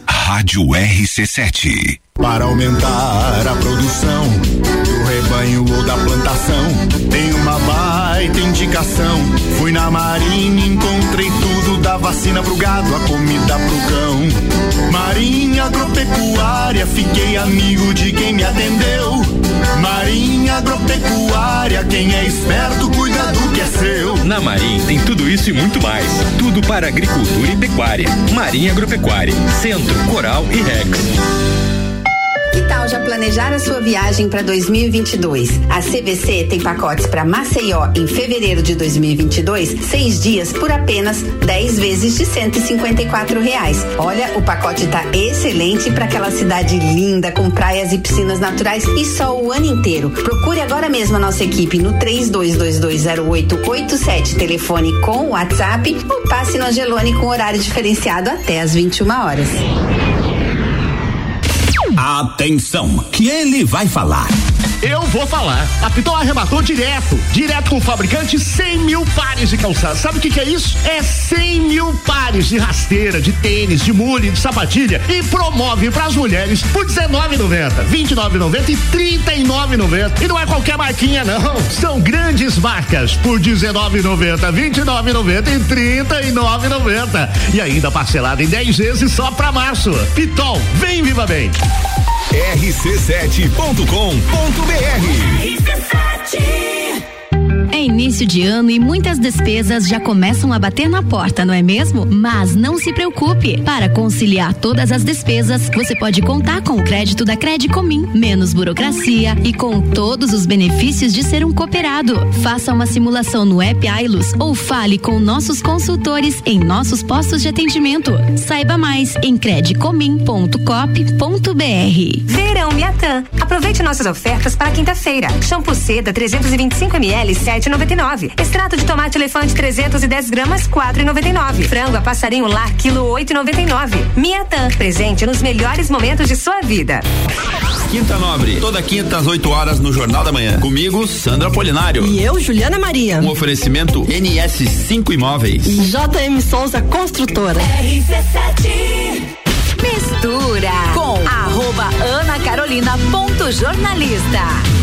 Rádio RC7. Para aumentar a produção do rebanho ou da plantação, tem baita indicação. Fui na Marinha, encontrei tudo da vacina pro gado, a comida pro cão. Marinha Agropecuária, fiquei amigo de quem me atendeu. Marinha Agropecuária, quem é esperto cuida do que é seu. Na Marinha tem tudo isso e muito mais. Tudo para agricultura e pecuária. Marinha Agropecuária, Centro, Coral e Rex. Que tal já planejar a sua viagem para 2022? A CVC tem pacotes para Maceió em fevereiro de 2022, seis dias por apenas 10 vezes de 154 reais. Olha, o pacote tá excelente para aquela cidade linda com praias e piscinas naturais e sol o ano inteiro. Procure agora mesmo a nossa equipe no 32220887, telefone com WhatsApp ou passe no Angelone com horário diferenciado até às 21 horas. Atenção, que ele vai falar. Eu vou falar. A Pitol arrematou direto, direto com o fabricante 100 mil pares de calçados. Sabe o que, que é isso? É 100 mil pares de rasteira, de tênis, de mule, de sapatilha e promove para as mulheres por R$19,90, R$29,90 e R$39,90. E não é qualquer marquinha, não. São grandes marcas por R$19,90, R$29,90 e R$39,90. E ainda parcelado em 10 vezes só para março. Pitol, vem viva bem rc7.com.br É início de ano e muitas despesas já começam a bater na porta, não é mesmo? Mas não se preocupe. Para conciliar todas as despesas, você pode contar com o crédito da Credicomim, menos burocracia e com todos os benefícios de ser um cooperado. Faça uma simulação no app Ailos ou fale com nossos consultores em nossos postos de atendimento. Saiba mais em credicomim.cop.br. Verão Miatã. Aproveite nossas ofertas para quinta-feira. Shampoo seda 325 ml 7,99. Extrato de tomate elefante 310 gramas 4,99. Frango a passarinho lar quilo 8,99. Miatã. Presente nos melhores momentos de sua vida. Quinta Nobre, toda quinta às 8 horas no Jornal da Manhã. Comigo, Sandra Polinário. E eu, Juliana Maria. Um oferecimento NS5 Imóveis. JM Souza Construtora. RC7 Mistura com arroba Ana Carolina ponto jornalista.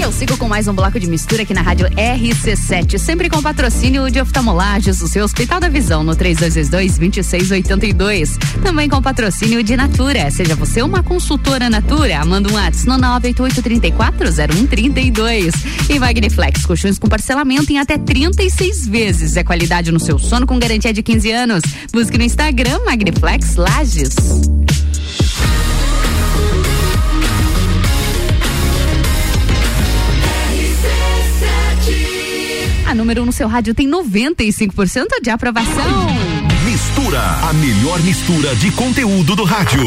Eu sigo com mais um bloco de mistura aqui na rádio RC7, sempre com patrocínio de oftalmolagens, o seu Hospital da Visão, no 3222-2682. Também com patrocínio de Natura. Seja você uma consultora Natura, manda um WhatsApp no 988-340132. E Magniflex, colchões com parcelamento em até 36 vezes. É qualidade no seu sono com garantia de 15 anos. Busque no Instagram Magniflex Lages. A número 1 um no seu rádio tem 95% de aprovação. Mistura, a melhor mistura de conteúdo do rádio.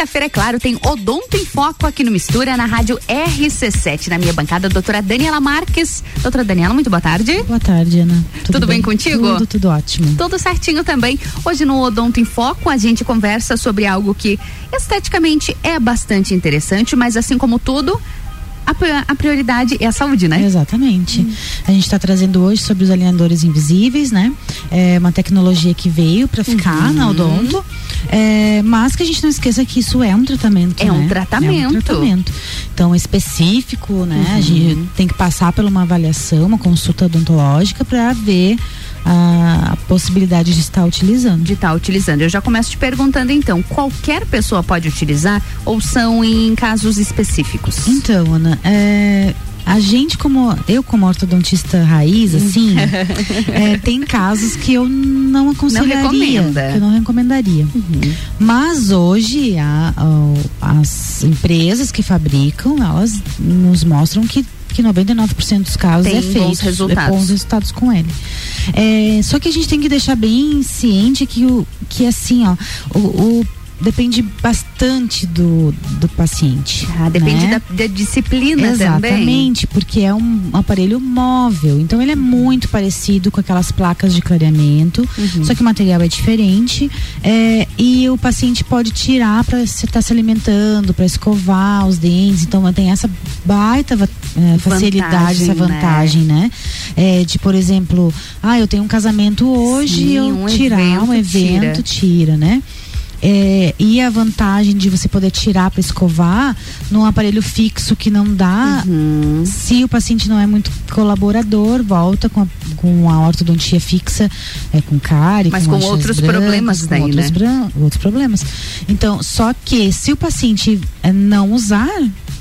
Quinta-feira. É claro, tem Odonto em Foco aqui no Mistura, na rádio RC7. Na minha bancada, a doutora Daniela Marques. Doutora Daniela, muito boa tarde. Boa tarde, Ana. Tudo, bem, contigo? Tudo, tudo ótimo. Tudo certinho também. Hoje no Odonto em Foco a gente conversa sobre algo que esteticamente é bastante interessante, mas assim como tudo, a, a prioridade é a saúde, né? Exatamente. A gente está trazendo hoje sobre os alinhadores invisíveis, né? É uma tecnologia que veio para ficar Uhum. na odonto, é, mas que a gente não esqueça que isso é um tratamento. É um né? tratamento. É um tratamento. Então, específico, né? A Uhum. gente tem que passar por uma avaliação, uma consulta odontológica para ver a, possibilidade de estar utilizando. De estar utilizando. Eu já começo te perguntando então, qualquer pessoa pode utilizar ou são em casos específicos? Então, Ana, é, a gente como eu como ortodontista raiz assim é, tem casos que eu não aconselharia recomenda. que eu não recomendaria mas hoje a- a- as empresas que fabricam elas nos mostram que que 99% dos casos Tem é bons feito resultados. é bons resultados com ele É, só que a gente tem que deixar bem ciente que o que assim ó o, o- depende bastante do, do paciente Ah, depende né? da, da disciplina também. Exatamente, porque é um aparelho móvel. Então ele é muito parecido com aquelas placas de clareamento, Uhum. só que o material é diferente. é, e o paciente pode tirar para estar se alimentando, para escovar os dentes. Então tem essa baita é, facilidade, essa Vantagem, né? vantagem, né? É, de, por exemplo, ah, eu tenho um casamento hoje, Sim, eu um tirar um evento evento, tira, né? É, e a vantagem de você poder tirar para escovar num aparelho fixo que não dá, Uhum. se o paciente não é muito colaborador, volta com a, com a ortodontia fixa, é, com cárie, Mas com, com outros brancas, problemas com daí, outros, né? bran- outros problemas. Então, só que se o paciente é, não usar,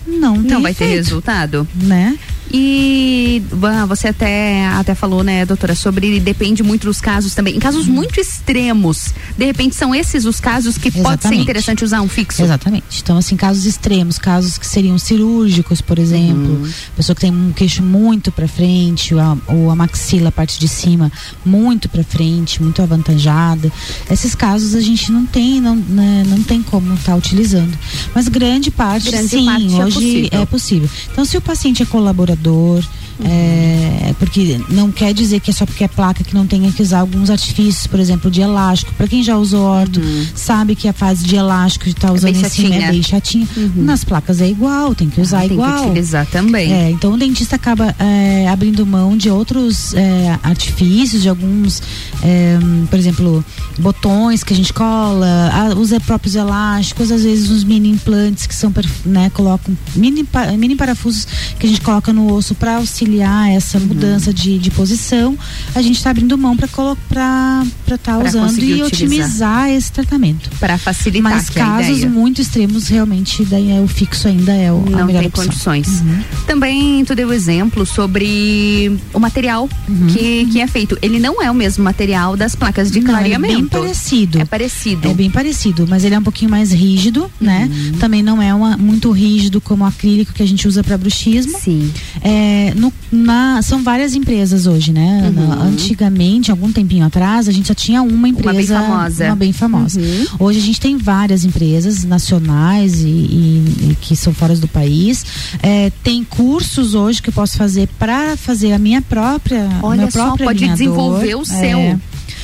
não tem Não vai ter efeito, resultado. né? E você até, até falou, né, doutora, sobre depende muito dos casos também. Em casos muito extremos, de repente são esses os casos que pode ser Exatamente. interessante usar um fixo. Exatamente. Então, assim, casos extremos, casos que seriam cirúrgicos, por exemplo, Uhum. pessoa que tem um queixo muito para frente, ou a, ou a maxila, a parte de cima, muito para frente, muito avantajada. Esses casos a gente não tem, não, né, não tem como estar utilizando. Mas grande parte, Grande sim, parte é hoje possível. é possível. Então, se o paciente é colaborador, dor é, porque não quer dizer que é só porque é placa que não tenha que usar alguns artifícios, por exemplo, de elástico. Para quem já usou orto, sabe que a fase de elástico de estar usando bem em cima é bem chatinha. Nas placas é igual, tem que usar tem igual. que utilizar também. É, então o dentista acaba é, abrindo mão de outros é, artifícios, de alguns, é, por exemplo, botões que a gente cola, a- os próprios elásticos, às vezes uns mini implantes que são, né, colocam mini, mini parafusos que a gente coloca no osso para auxiliar essa Uhum. mudança de, de posição. A gente está abrindo mão para estar Pra usando e utilizar. otimizar esse tratamento. Para facilitar Mas a casos muito extremos, realmente, daí é o fixo ainda é o, a não melhor tem opção. condições. Uhum. Também tu deu exemplo sobre o material Uhum. que, que é feito. Ele não é o mesmo material das placas de Não, ele é clareamento. bem parecido. É parecido. É bem parecido, mas ele é um pouquinho mais rígido, né? Uhum. Também não é uma- muito rígido como o acrílico que a gente usa para bruxismo. Sim. É, no- na- são várias empresas hoje, né? Ana? Antigamente, algum tempinho atrás, a gente só tinha uma empresa. Uhum. bem famosa. Uma bem famosa. Uhum. Hoje a gente tem várias empresas nacionais e, e- e que são fora do país. É, tem cursos hoje que eu posso fazer para fazer a minha própria. Olha meu só, próprio pode desenvolver o seu. É.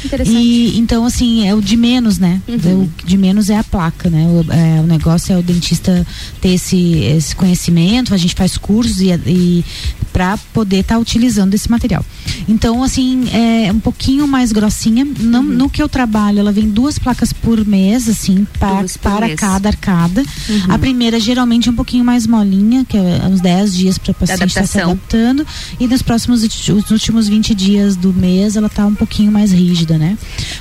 Interessante. E então, assim, é o de menos, né? Uhum. O de menos é a placa, né? O, é, o negócio é o dentista ter esse, esse conhecimento, a gente faz cursos e, e para poder estar utilizando esse material. Então, assim, é um pouquinho mais grossinha. Não, Uhum. No que eu trabalho, ela vem duas placas por mês, assim, pra, por para mês. cada arcada. Uhum. A primeira geralmente é um pouquinho mais molinha, que é uns 10 dias para o paciente estar se adaptação. adaptando. E nos próximos os últimos 20 dias do mês ela tá um pouquinho mais rígida, né?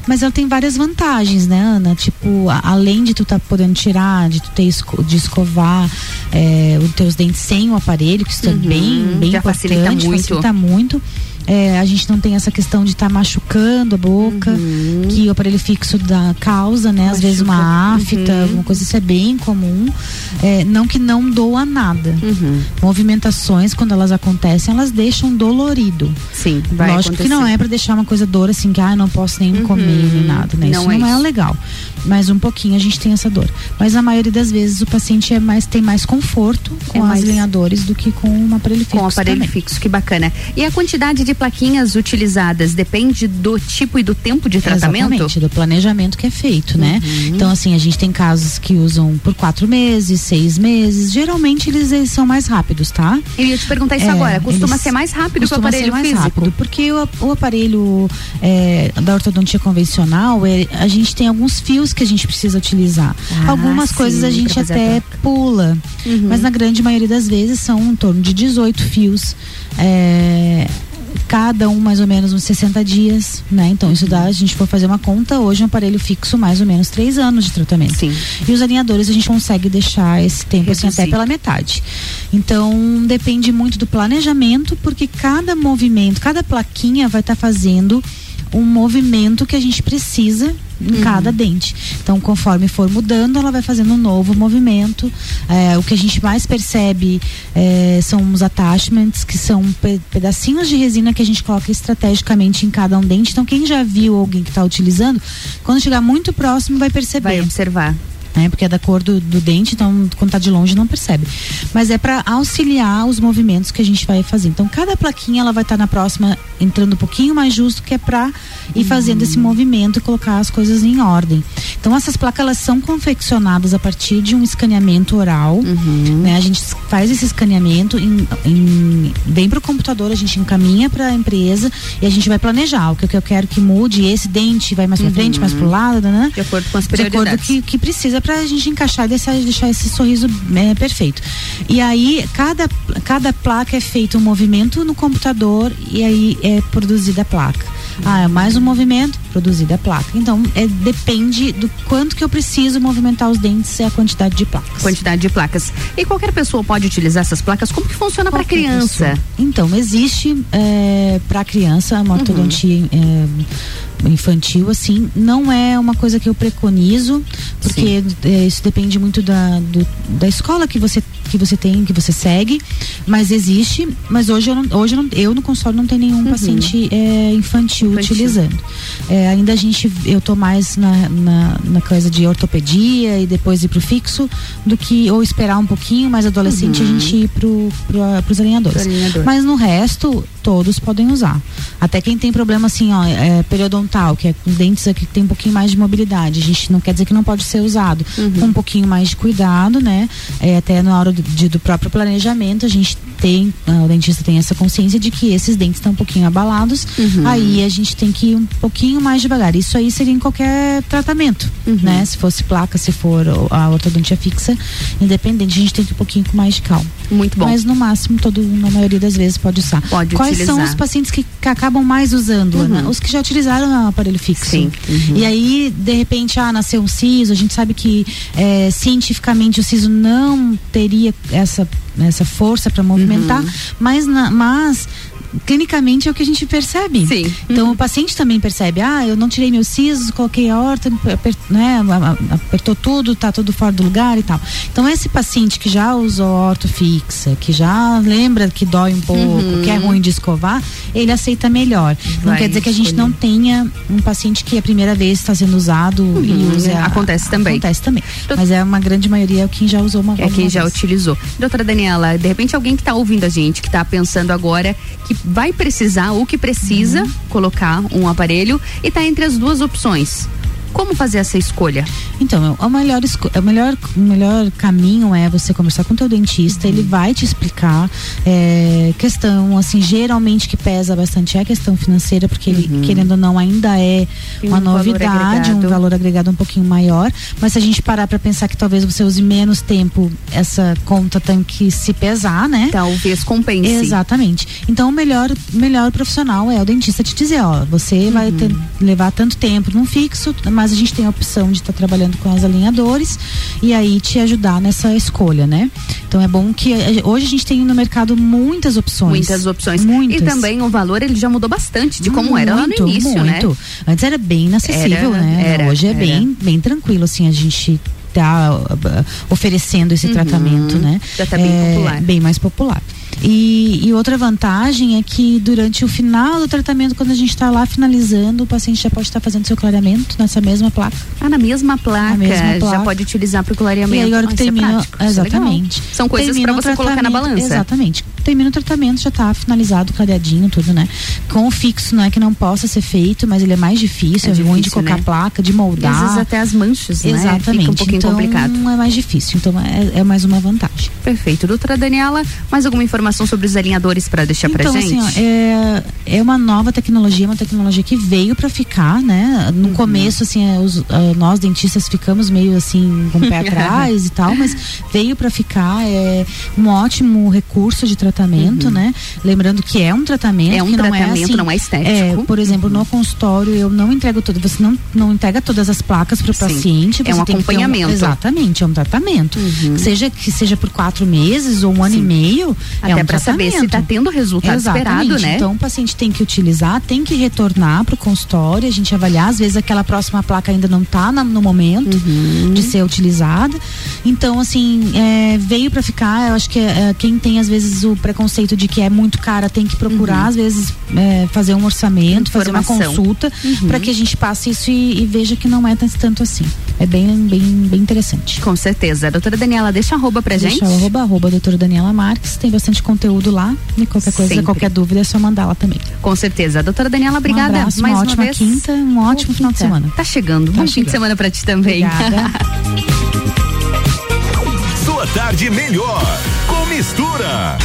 Mas ela tem várias vantagens, né, Ana? Tipo, além de tu tá podendo tirar, de tu ter esco- de escovar é, os teus dentes sem o aparelho, que isso é Uhum, bem, bem já importante, facilita muito. facilita muito. É, a gente não tem essa questão de estar machucando a boca, Uhum. que o aparelho fixo dá causa, né? Às vezes uma Machuca. afta, Uhum. alguma coisa, isso é bem comum. É, não que não doa nada. Uhum. Movimentações, quando elas acontecem, elas deixam dolorido. Sim, vai Lógico que não acontecer. é pra deixar uma coisa dor assim, que ah, não posso nem Uhum. comer nem nada, né? Não isso é não é isso. legal. Mas um pouquinho a gente tem essa dor. Mas a maioria das vezes o paciente é mais, tem mais conforto com É mais- as lenhadores do que com um aparelho fixo. Com o aparelho também. fixo, que bacana. E a quantidade de plaquinhas utilizadas depende do tipo e do tempo de tratamento? Exatamente, do planejamento que é feito, né? Uhum. Então, assim, a gente tem casos que usam por quatro meses, seis meses. Geralmente eles, eles são mais rápidos, tá? Eu ia te perguntar isso É, agora. Costuma ser mais rápido que o aparelho ser mais físico? rápido, porque o, o aparelho é, da ortodontia convencional, é, a gente tem alguns fios que a gente precisa utilizar. Ah, Algumas sim, coisas a gente fazer a até pula, Uhum. mas na grande maioria das vezes são em torno de 18 fios. É, cada um mais ou menos uns 60 dias, né? Então isso dá, a gente for fazer uma conta, hoje um aparelho fixo mais ou menos três anos de tratamento. Sim. E os alinhadores a gente consegue deixar esse tempo assim, até pela metade. Então depende muito do planejamento, porque cada movimento, cada plaquinha vai estar fazendo um movimento que a gente precisa em cada dente. Então, conforme for mudando, ela vai fazendo um novo movimento. É, o que a gente mais percebe é, são os attachments, que são pe pedacinhos de resina que a gente coloca estrategicamente em cada um dente. Então, quem já viu alguém que está utilizando, quando chegar muito próximo, vai perceber. Vai observar né? Porque é da cor do, do dente, então quando tá de longe não percebe. Mas é para auxiliar os movimentos que a gente vai fazer. Então cada plaquinha ela vai estar tá na próxima entrando um pouquinho mais justo, que é para ir uhum. fazendo esse movimento e colocar as coisas em ordem. Então essas placas elas são confeccionadas a partir de um escaneamento oral, uhum. né? A gente faz esse escaneamento em, em vem para o computador, a gente encaminha para a empresa e a gente vai planejar o que, que eu quero que mude, esse dente vai mais para frente, mais para o lado, né? De acordo com as prioridades. De acordo que, que precisa para a gente encaixar e deixar, deixar esse sorriso é, perfeito. E aí, cada, cada placa é feito um movimento no computador e aí é produzida a placa. Ah, é mais um movimento, produzida a placa. Então, é, depende do quanto que eu preciso movimentar os dentes e a quantidade de placas. Quantidade de placas. E qualquer pessoa pode utilizar essas placas? Como que funciona para criança? Pessoa. Então, existe é, para criança uma ortodontia uhum. é, infantil, assim, não é uma coisa que eu preconizo, porque é, isso depende muito da, do, da escola que você, que você tem, que você segue, mas existe, mas hoje eu, não, hoje eu, não, eu no consultório não tenho nenhum uhum. paciente é, infantil, infantil, utilizando. É, ainda a gente, eu tô mais na, na, na, coisa de ortopedia e depois ir pro fixo, do que, ou esperar um pouquinho mais adolescente uhum. a gente ir pro, pro, pros alinhadores. Alinhador. Mas no resto, todos podem usar. Até quem tem problema assim, ó, é, periodontal, que é com dentes aqui que tem um pouquinho mais de mobilidade. A gente não quer dizer que não pode ser usado. Uhum. Com um pouquinho mais de cuidado, né? É, até na hora do, de, do próprio planejamento, a gente tem, o dentista tem essa consciência de que esses dentes estão um pouquinho abalados. Uhum. Aí a gente tem que ir um pouquinho mais devagar. Isso aí seria em qualquer tratamento, uhum. né? Se fosse placa, se for a ortodontia fixa, independente, a gente tem que ir um pouquinho com mais de calma. Muito bom. Mas no máximo, todo, na maioria das vezes pode usar. Pode Quais utilizar. são os pacientes que, que acabam mais usando, uhum. Ana? Os que já utilizaram o aparelho fixo. Sim. Uhum. E aí, de repente, ah, nasceu um siso, a gente sabe que é, cientificamente o siso não teria essa, essa força para movimentar, uhum. mas, na, mas clinicamente é o que a gente percebe. Sim. Então uhum. o paciente também percebe, ah, eu não tirei meus sisos, coloquei a horta, aper, né, apertou tudo, tá tudo fora do lugar e tal. Então esse paciente que já usou orto fixa, que já lembra que dói um pouco, uhum. que é ruim de escovar, ele aceita melhor. Vai não quer dizer que a gente não tenha um paciente que é a primeira vez está sendo usado uhum. e usa. Acontece também. Acontece também. Mas é uma grande maioria é quem já usou uma É quem já vez. utilizou. Doutora Daniela, de repente alguém que está ouvindo a gente, que está pensando agora que vai precisar ou que precisa uhum. colocar um aparelho e está entre as duas opções. Como fazer essa escolha? Então, o melhor, o melhor, o melhor caminho é você conversar com o teu dentista, uhum. ele vai te explicar é, questão, assim, geralmente que pesa bastante é a questão financeira, porque uhum. ele, querendo ou não, ainda é uma um novidade, valor um valor agregado um pouquinho maior, mas se a gente parar para pensar que talvez você use menos tempo, essa conta tem que se pesar, né? Talvez compense. Exatamente. Então, o melhor, melhor profissional é o dentista te dizer, ó, você uhum. vai ter, levar tanto tempo num fixo, mas mas a gente tem a opção de estar tá trabalhando com as alinhadores e aí te ajudar nessa escolha, né? Então é bom que eh, hoje a gente tem no mercado muitas opções. Muitas opções. Muitas. E também o valor ele já mudou bastante de como muito, era lá no início, muito. né? Antes era bem inacessível, era, né? Era, hoje é era. bem bem tranquilo assim a gente tá uh, oferecendo esse Uhum. tratamento, né? Já tá bem popular. Bem mais popular. E, e outra vantagem é que durante o final do tratamento, quando a gente está lá finalizando, o paciente já pode estar fazendo seu clareamento nessa mesma placa. Ah, na mesma placa. mesma placa. Já pode utilizar para o clareamento. E aí, agora que Ah, é termina. isso é exatamente. São coisas para você colocar na balança. Exatamente. Termina o tratamento, já está finalizado, clareadinho, tudo, né? Com o fixo, não é que não possa ser feito, mas ele é mais difícil, É é, ruim de difícil, colocar né? placa, de moldar. às vezes até as manchas, né? Exatamente. Fica um pouquinho então, complicado. é mais difícil. Então, é, é mais uma vantagem. Perfeito. Doutora Daniela, mais alguma informação sobre os alinhadores para deixar então, pra gente? assim, ó, é, é uma nova tecnologia, uma tecnologia que veio para ficar, né? No Uhum. começo, assim, é, os- ah, nós dentistas ficamos meio assim com o pé atrás e tal, mas veio para ficar. É um ótimo recurso de tratamento tratamento, né? Lembrando que é um tratamento. É um que não tratamento, é assim, não é estético. É, por exemplo, no consultório eu não entrego tudo, você não, não entrega todas as placas para o Sim. paciente. É um acompanhamento. exatamente, é um tratamento. Seja que seja por quatro meses ou um ano e meio. é Até um pra saber se tratamento. tá tendo o resultado Exatamente. esperado, né? Então o paciente tem que utilizar, tem que retornar para o consultório, a gente avaliar, às vezes aquela próxima placa ainda não está no momento Uhum. de ser utilizada. Então, assim, é, veio para ficar, eu acho que é, quem tem às vezes o preconceito de que é muito cara tem que procurar, às vezes, é, fazer um orçamento, fazer uma Uhum. Informação. consulta, Uhum. para que a gente passe isso e, e veja que não é tan- tanto assim. É bem, bem, bem interessante. Com certeza. Doutora Daniela, deixa arroba pra gente. Deixa arroba, arroba doutora Daniela Marques, tem bastante conteúdo lá e qualquer coisa, Sempre. qualquer dúvida é só mandar lá também. Com certeza. Doutora Daniela, obrigada Um abraço, mais uma uma, ótima vez. quinta, um ótimo final de semana. Tá chegando. Bom fim de semana pra ti também. Sua tarde melhor com mistura.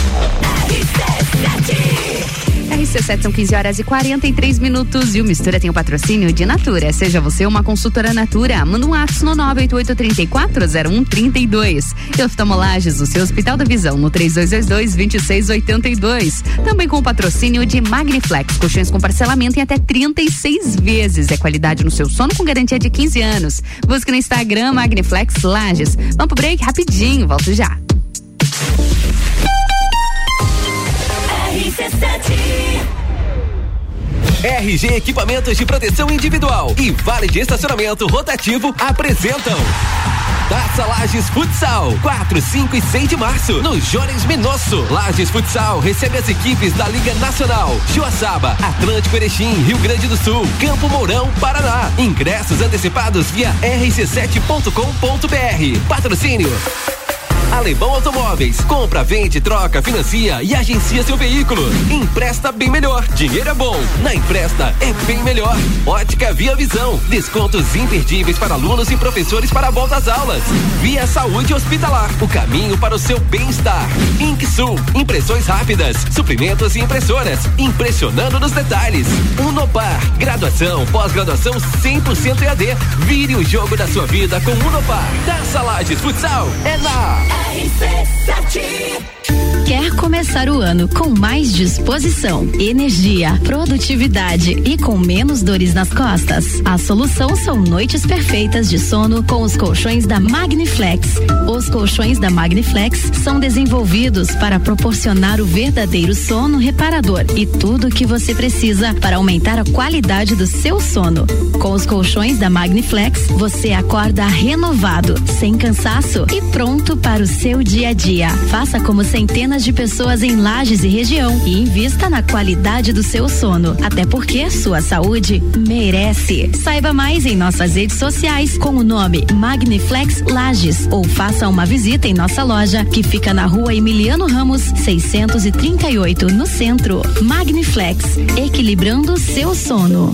RC7 são 15 horas e 43 minutos e o Mistura tem o patrocínio de Natura. Seja você uma consultora Natura, manda um ato no 988340132. E oftalmolages, o seu Hospital da Visão, no 3222-2682. Também com o patrocínio de Magniflex, colchões com parcelamento em até 36 vezes. É qualidade no seu sono com garantia de 15 anos. Busque no Instagram Magniflex Lages. Vamos pro break rapidinho, volto já. RG Equipamentos de Proteção Individual e Vale de Estacionamento Rotativo apresentam Taça Lages Futsal, 4, 5 e 6 de março, no Jones Minosso. Lages Futsal recebe as equipes da Liga Nacional, Joaçaba, Atlântico Erechim, Rio Grande do Sul, Campo Mourão, Paraná. Ingressos antecipados via rc7.com.br. Patrocínio. Alemão Automóveis. Compra, vende, troca, financia e agencia seu veículo. Empresta bem melhor. Dinheiro é bom. Na Empresta é bem melhor. Ótica Via Visão. Descontos imperdíveis para alunos e professores para a volta às aulas. Via Saúde Hospitalar. O caminho para o seu bem-estar. Inksul. Impressões rápidas. Suprimentos e impressoras. Impressionando nos detalhes. Unopar. Graduação, pós-graduação 100% EAD. Vire o jogo da sua vida com Unopar. Taça Lages Futsal. É na RC7 Quer começar o ano com mais disposição, energia, produtividade e com menos dores nas costas? A solução são noites perfeitas de sono com os colchões da Magniflex. Os colchões da Magniflex são desenvolvidos para proporcionar o verdadeiro sono reparador e tudo o que você precisa para aumentar a qualidade do seu sono. Com os colchões da Magniflex, você acorda renovado, sem cansaço e pronto para o seu dia a dia. Faça como centenas de pessoas em Lages e região e invista na qualidade do seu sono. Até porque sua saúde merece. Saiba mais em nossas redes sociais com o nome Magniflex Lages ou faça uma visita em nossa loja que fica na rua Emiliano Ramos 638 no centro. Magniflex, equilibrando seu sono.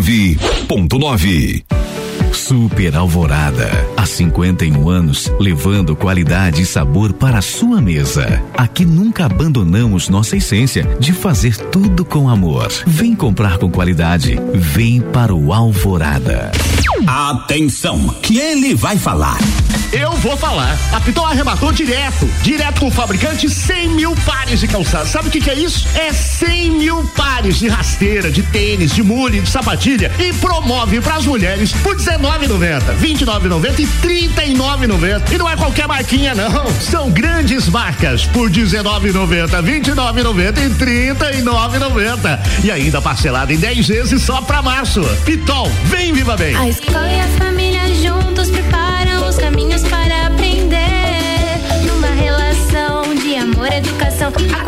89.9. Super Alvorada. Há 51 anos, levando qualidade e sabor para a sua mesa. Aqui nunca abandonamos nossa essência de fazer tudo com amor. Vem comprar com qualidade. Vem para o Alvorada. Atenção, que ele vai falar. Eu vou falar. A Pitol arrematou direto. Direto com o fabricante 100 mil pares de calçados. Sabe o que, que, é isso? É 100 mil pares de rasteira, de tênis, de mule, de sapatilha e promove para as mulheres por R$19,90, R$29,90 e R$39,90. E não é qualquer marquinha, não. São grandes marcas por R$19,90, R$29,90 e R$39,90. E ainda parcelado em 10 vezes só para março. Pitol, vem viva bem. A escola e a família juntos preparam os caminhos para aprender. Numa relação de amor educação. Há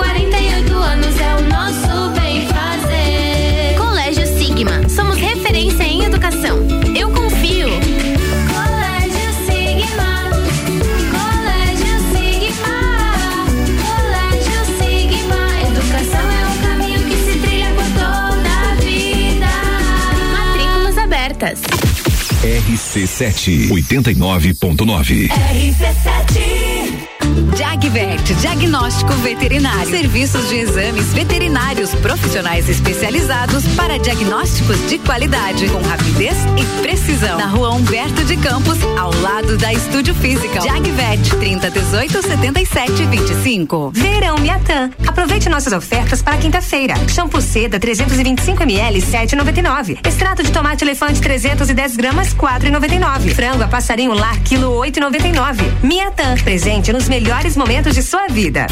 RC7 89.9. RC7 Jagvet, diagnóstico veterinário. Serviços de exames veterinários profissionais especializados para diagnósticos de qualidade, com rapidez e precisão. Na rua Humberto de Campos, ao lado da Estúdio Física. Jagvet, 30 18 77 25. Verão Miatã. Aproveite nossas ofertas para quinta-feira. Shampoo seda 325 ml 7,99. Extrato de tomate elefante 310 gramas 4,99. Frango a passarinho lar quilo 8,99. Miatã, presente nos melhores momentos de sua vida.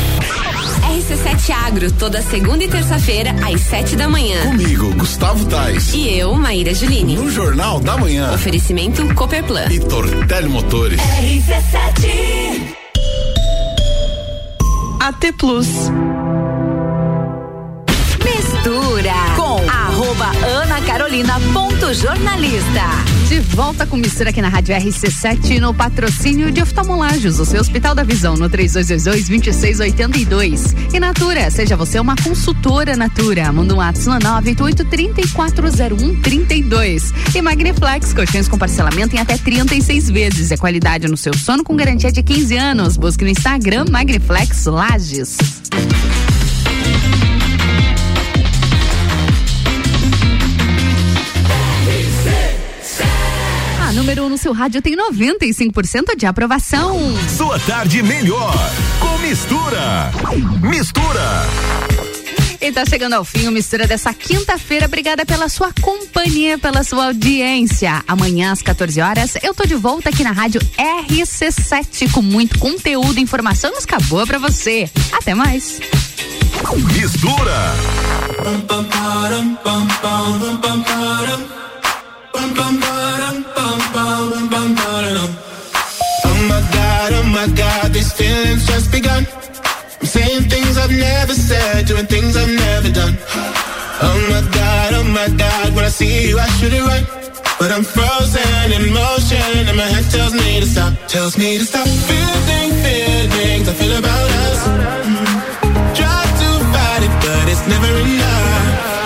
RC7 Agro, toda segunda e terça-feira, às sete da manhã. Comigo, Gustavo Tais. E eu, Maíra Juline. No Jornal da Manhã. Oferecimento Cooperplan. E Tortelli Motores. RC7 AT Plus. Mistura com arroba Ana Carolina ponto jornalista. De volta com mistura aqui na Rádio RC7 no patrocínio de oftalmolagens, o seu Hospital da Visão no 3222-2682. E Natura, seja você uma consultora Natura. Manda um WhatsApp no 988-340132. E Magniflex, colchões com parcelamento em até 36 vezes. É qualidade no seu sono com garantia de 15 anos. Busque no Instagram Magniflex Lages. Seu rádio tem 95% de aprovação. Sua tarde melhor com mistura. Mistura. E tá chegando ao fim o Mistura dessa quinta-feira. Obrigada pela sua companhia, pela sua audiência. Amanhã às 14 horas eu tô de volta aqui na rádio RC7 com muito conteúdo e informação nos acabou pra você. Até mais. Mistura. Oh my God, oh my God, these feelings just begun. I'm saying things I've never said, doing things I've never done. Oh my God, oh my God, when I see you I should. But I'm frozen in motion and my head tells me to stop, tells me to stop. Feeling feelings I feel about us. Mm-hmm. Try to fight it, but it's never enough.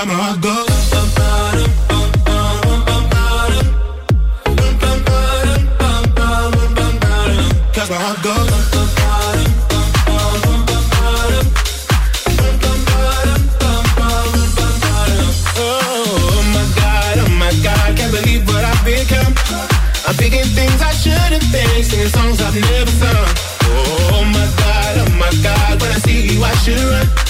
Cause my heart goes. Oh my God, oh my God, can't believe what I've become. I'm thinking things I shouldn't think, singing songs I've never sung. Oh my God, oh my God, when I see you I should run.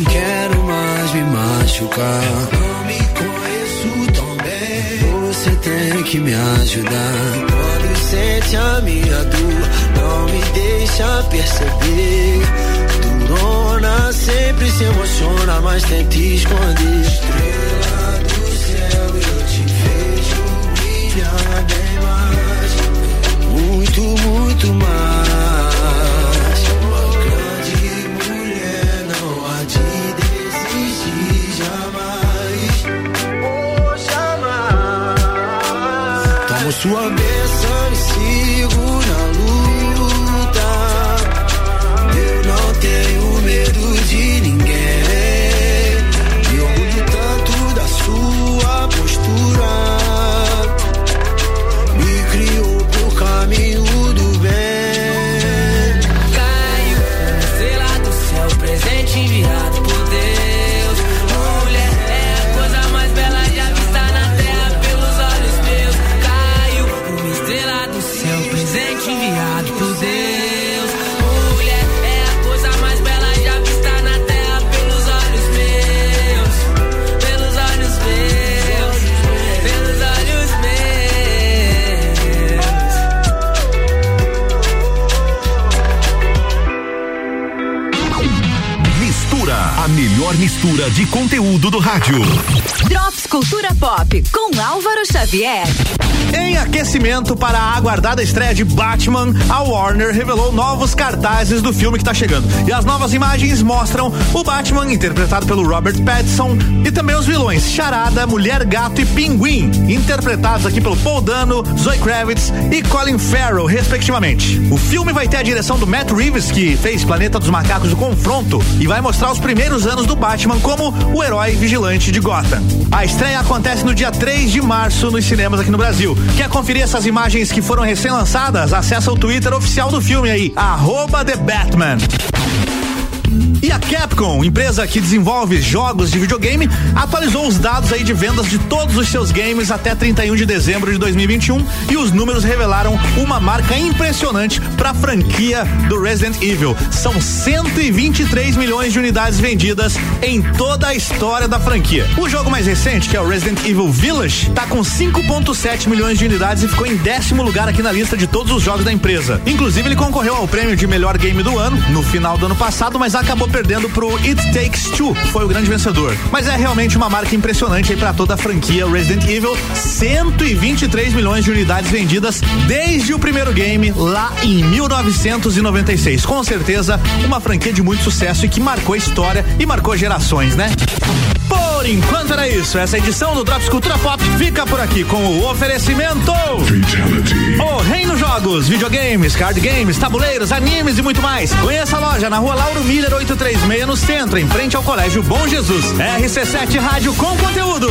não quero mais me machucar. Eu não me conheço tão bem. Você tem que me ajudar. Quando sente a minha dor, não me deixa perceber. Durona sempre se emociona, mas tenta esconder. Estrela do céu, eu te vejo brilhar bem mais. Muito, muito mais. sua vez mistura de conteúdo do rádio. Drops Cultura Pop com Álvaro Xavier. Em aquecimento para a aguardada estreia de Batman, a Warner revelou novos cartazes do filme que está chegando. E as novas imagens mostram o Batman, interpretado pelo Robert Pattinson, e também os vilões Charada, Mulher Gato e Pinguim, interpretados aqui pelo Paul Dano, Zoe Kravitz e Colin Farrell, respectivamente. O filme vai ter a direção do Matt Reeves, que fez Planeta dos Macacos o Confronto, e vai mostrar os primeiros anos do Batman como o herói vigilante de Gotham. A estreia acontece no dia 3 de março nos cinemas aqui no Brasil. Quer conferir essas imagens que foram recém-lançadas? Acesse o Twitter oficial do filme aí, arroba The Batman. E a Capcom, empresa que desenvolve jogos de videogame, atualizou os dados aí de vendas de todos os seus games até 31 de dezembro de 2021 e os números revelaram uma marca impressionante para a franquia do Resident Evil. São 123 milhões de unidades vendidas em toda a história da franquia. O jogo mais recente, que é o Resident Evil Village, tá com 5.7 milhões de unidades e ficou em décimo lugar aqui na lista de todos os jogos da empresa. Inclusive, ele concorreu ao prêmio de melhor game do ano no final do ano passado, mas acabou perdendo pro It Takes Two, foi o grande vencedor. Mas é realmente uma marca impressionante aí para toda a franquia Resident Evil, 123 milhões de unidades vendidas desde o primeiro game lá em 1996. Com certeza, uma franquia de muito sucesso e que marcou a história e marcou gerações, né? Por enquanto era isso. Essa edição do Drops Cultura Pop fica por aqui com o oferecimento. O Reino Jogos, videogames, card games, tabuleiros, animes e muito mais. Conheça a loja na rua Lauro Miller 836 no centro, em frente ao Colégio Bom Jesus. RC7 Rádio com conteúdo.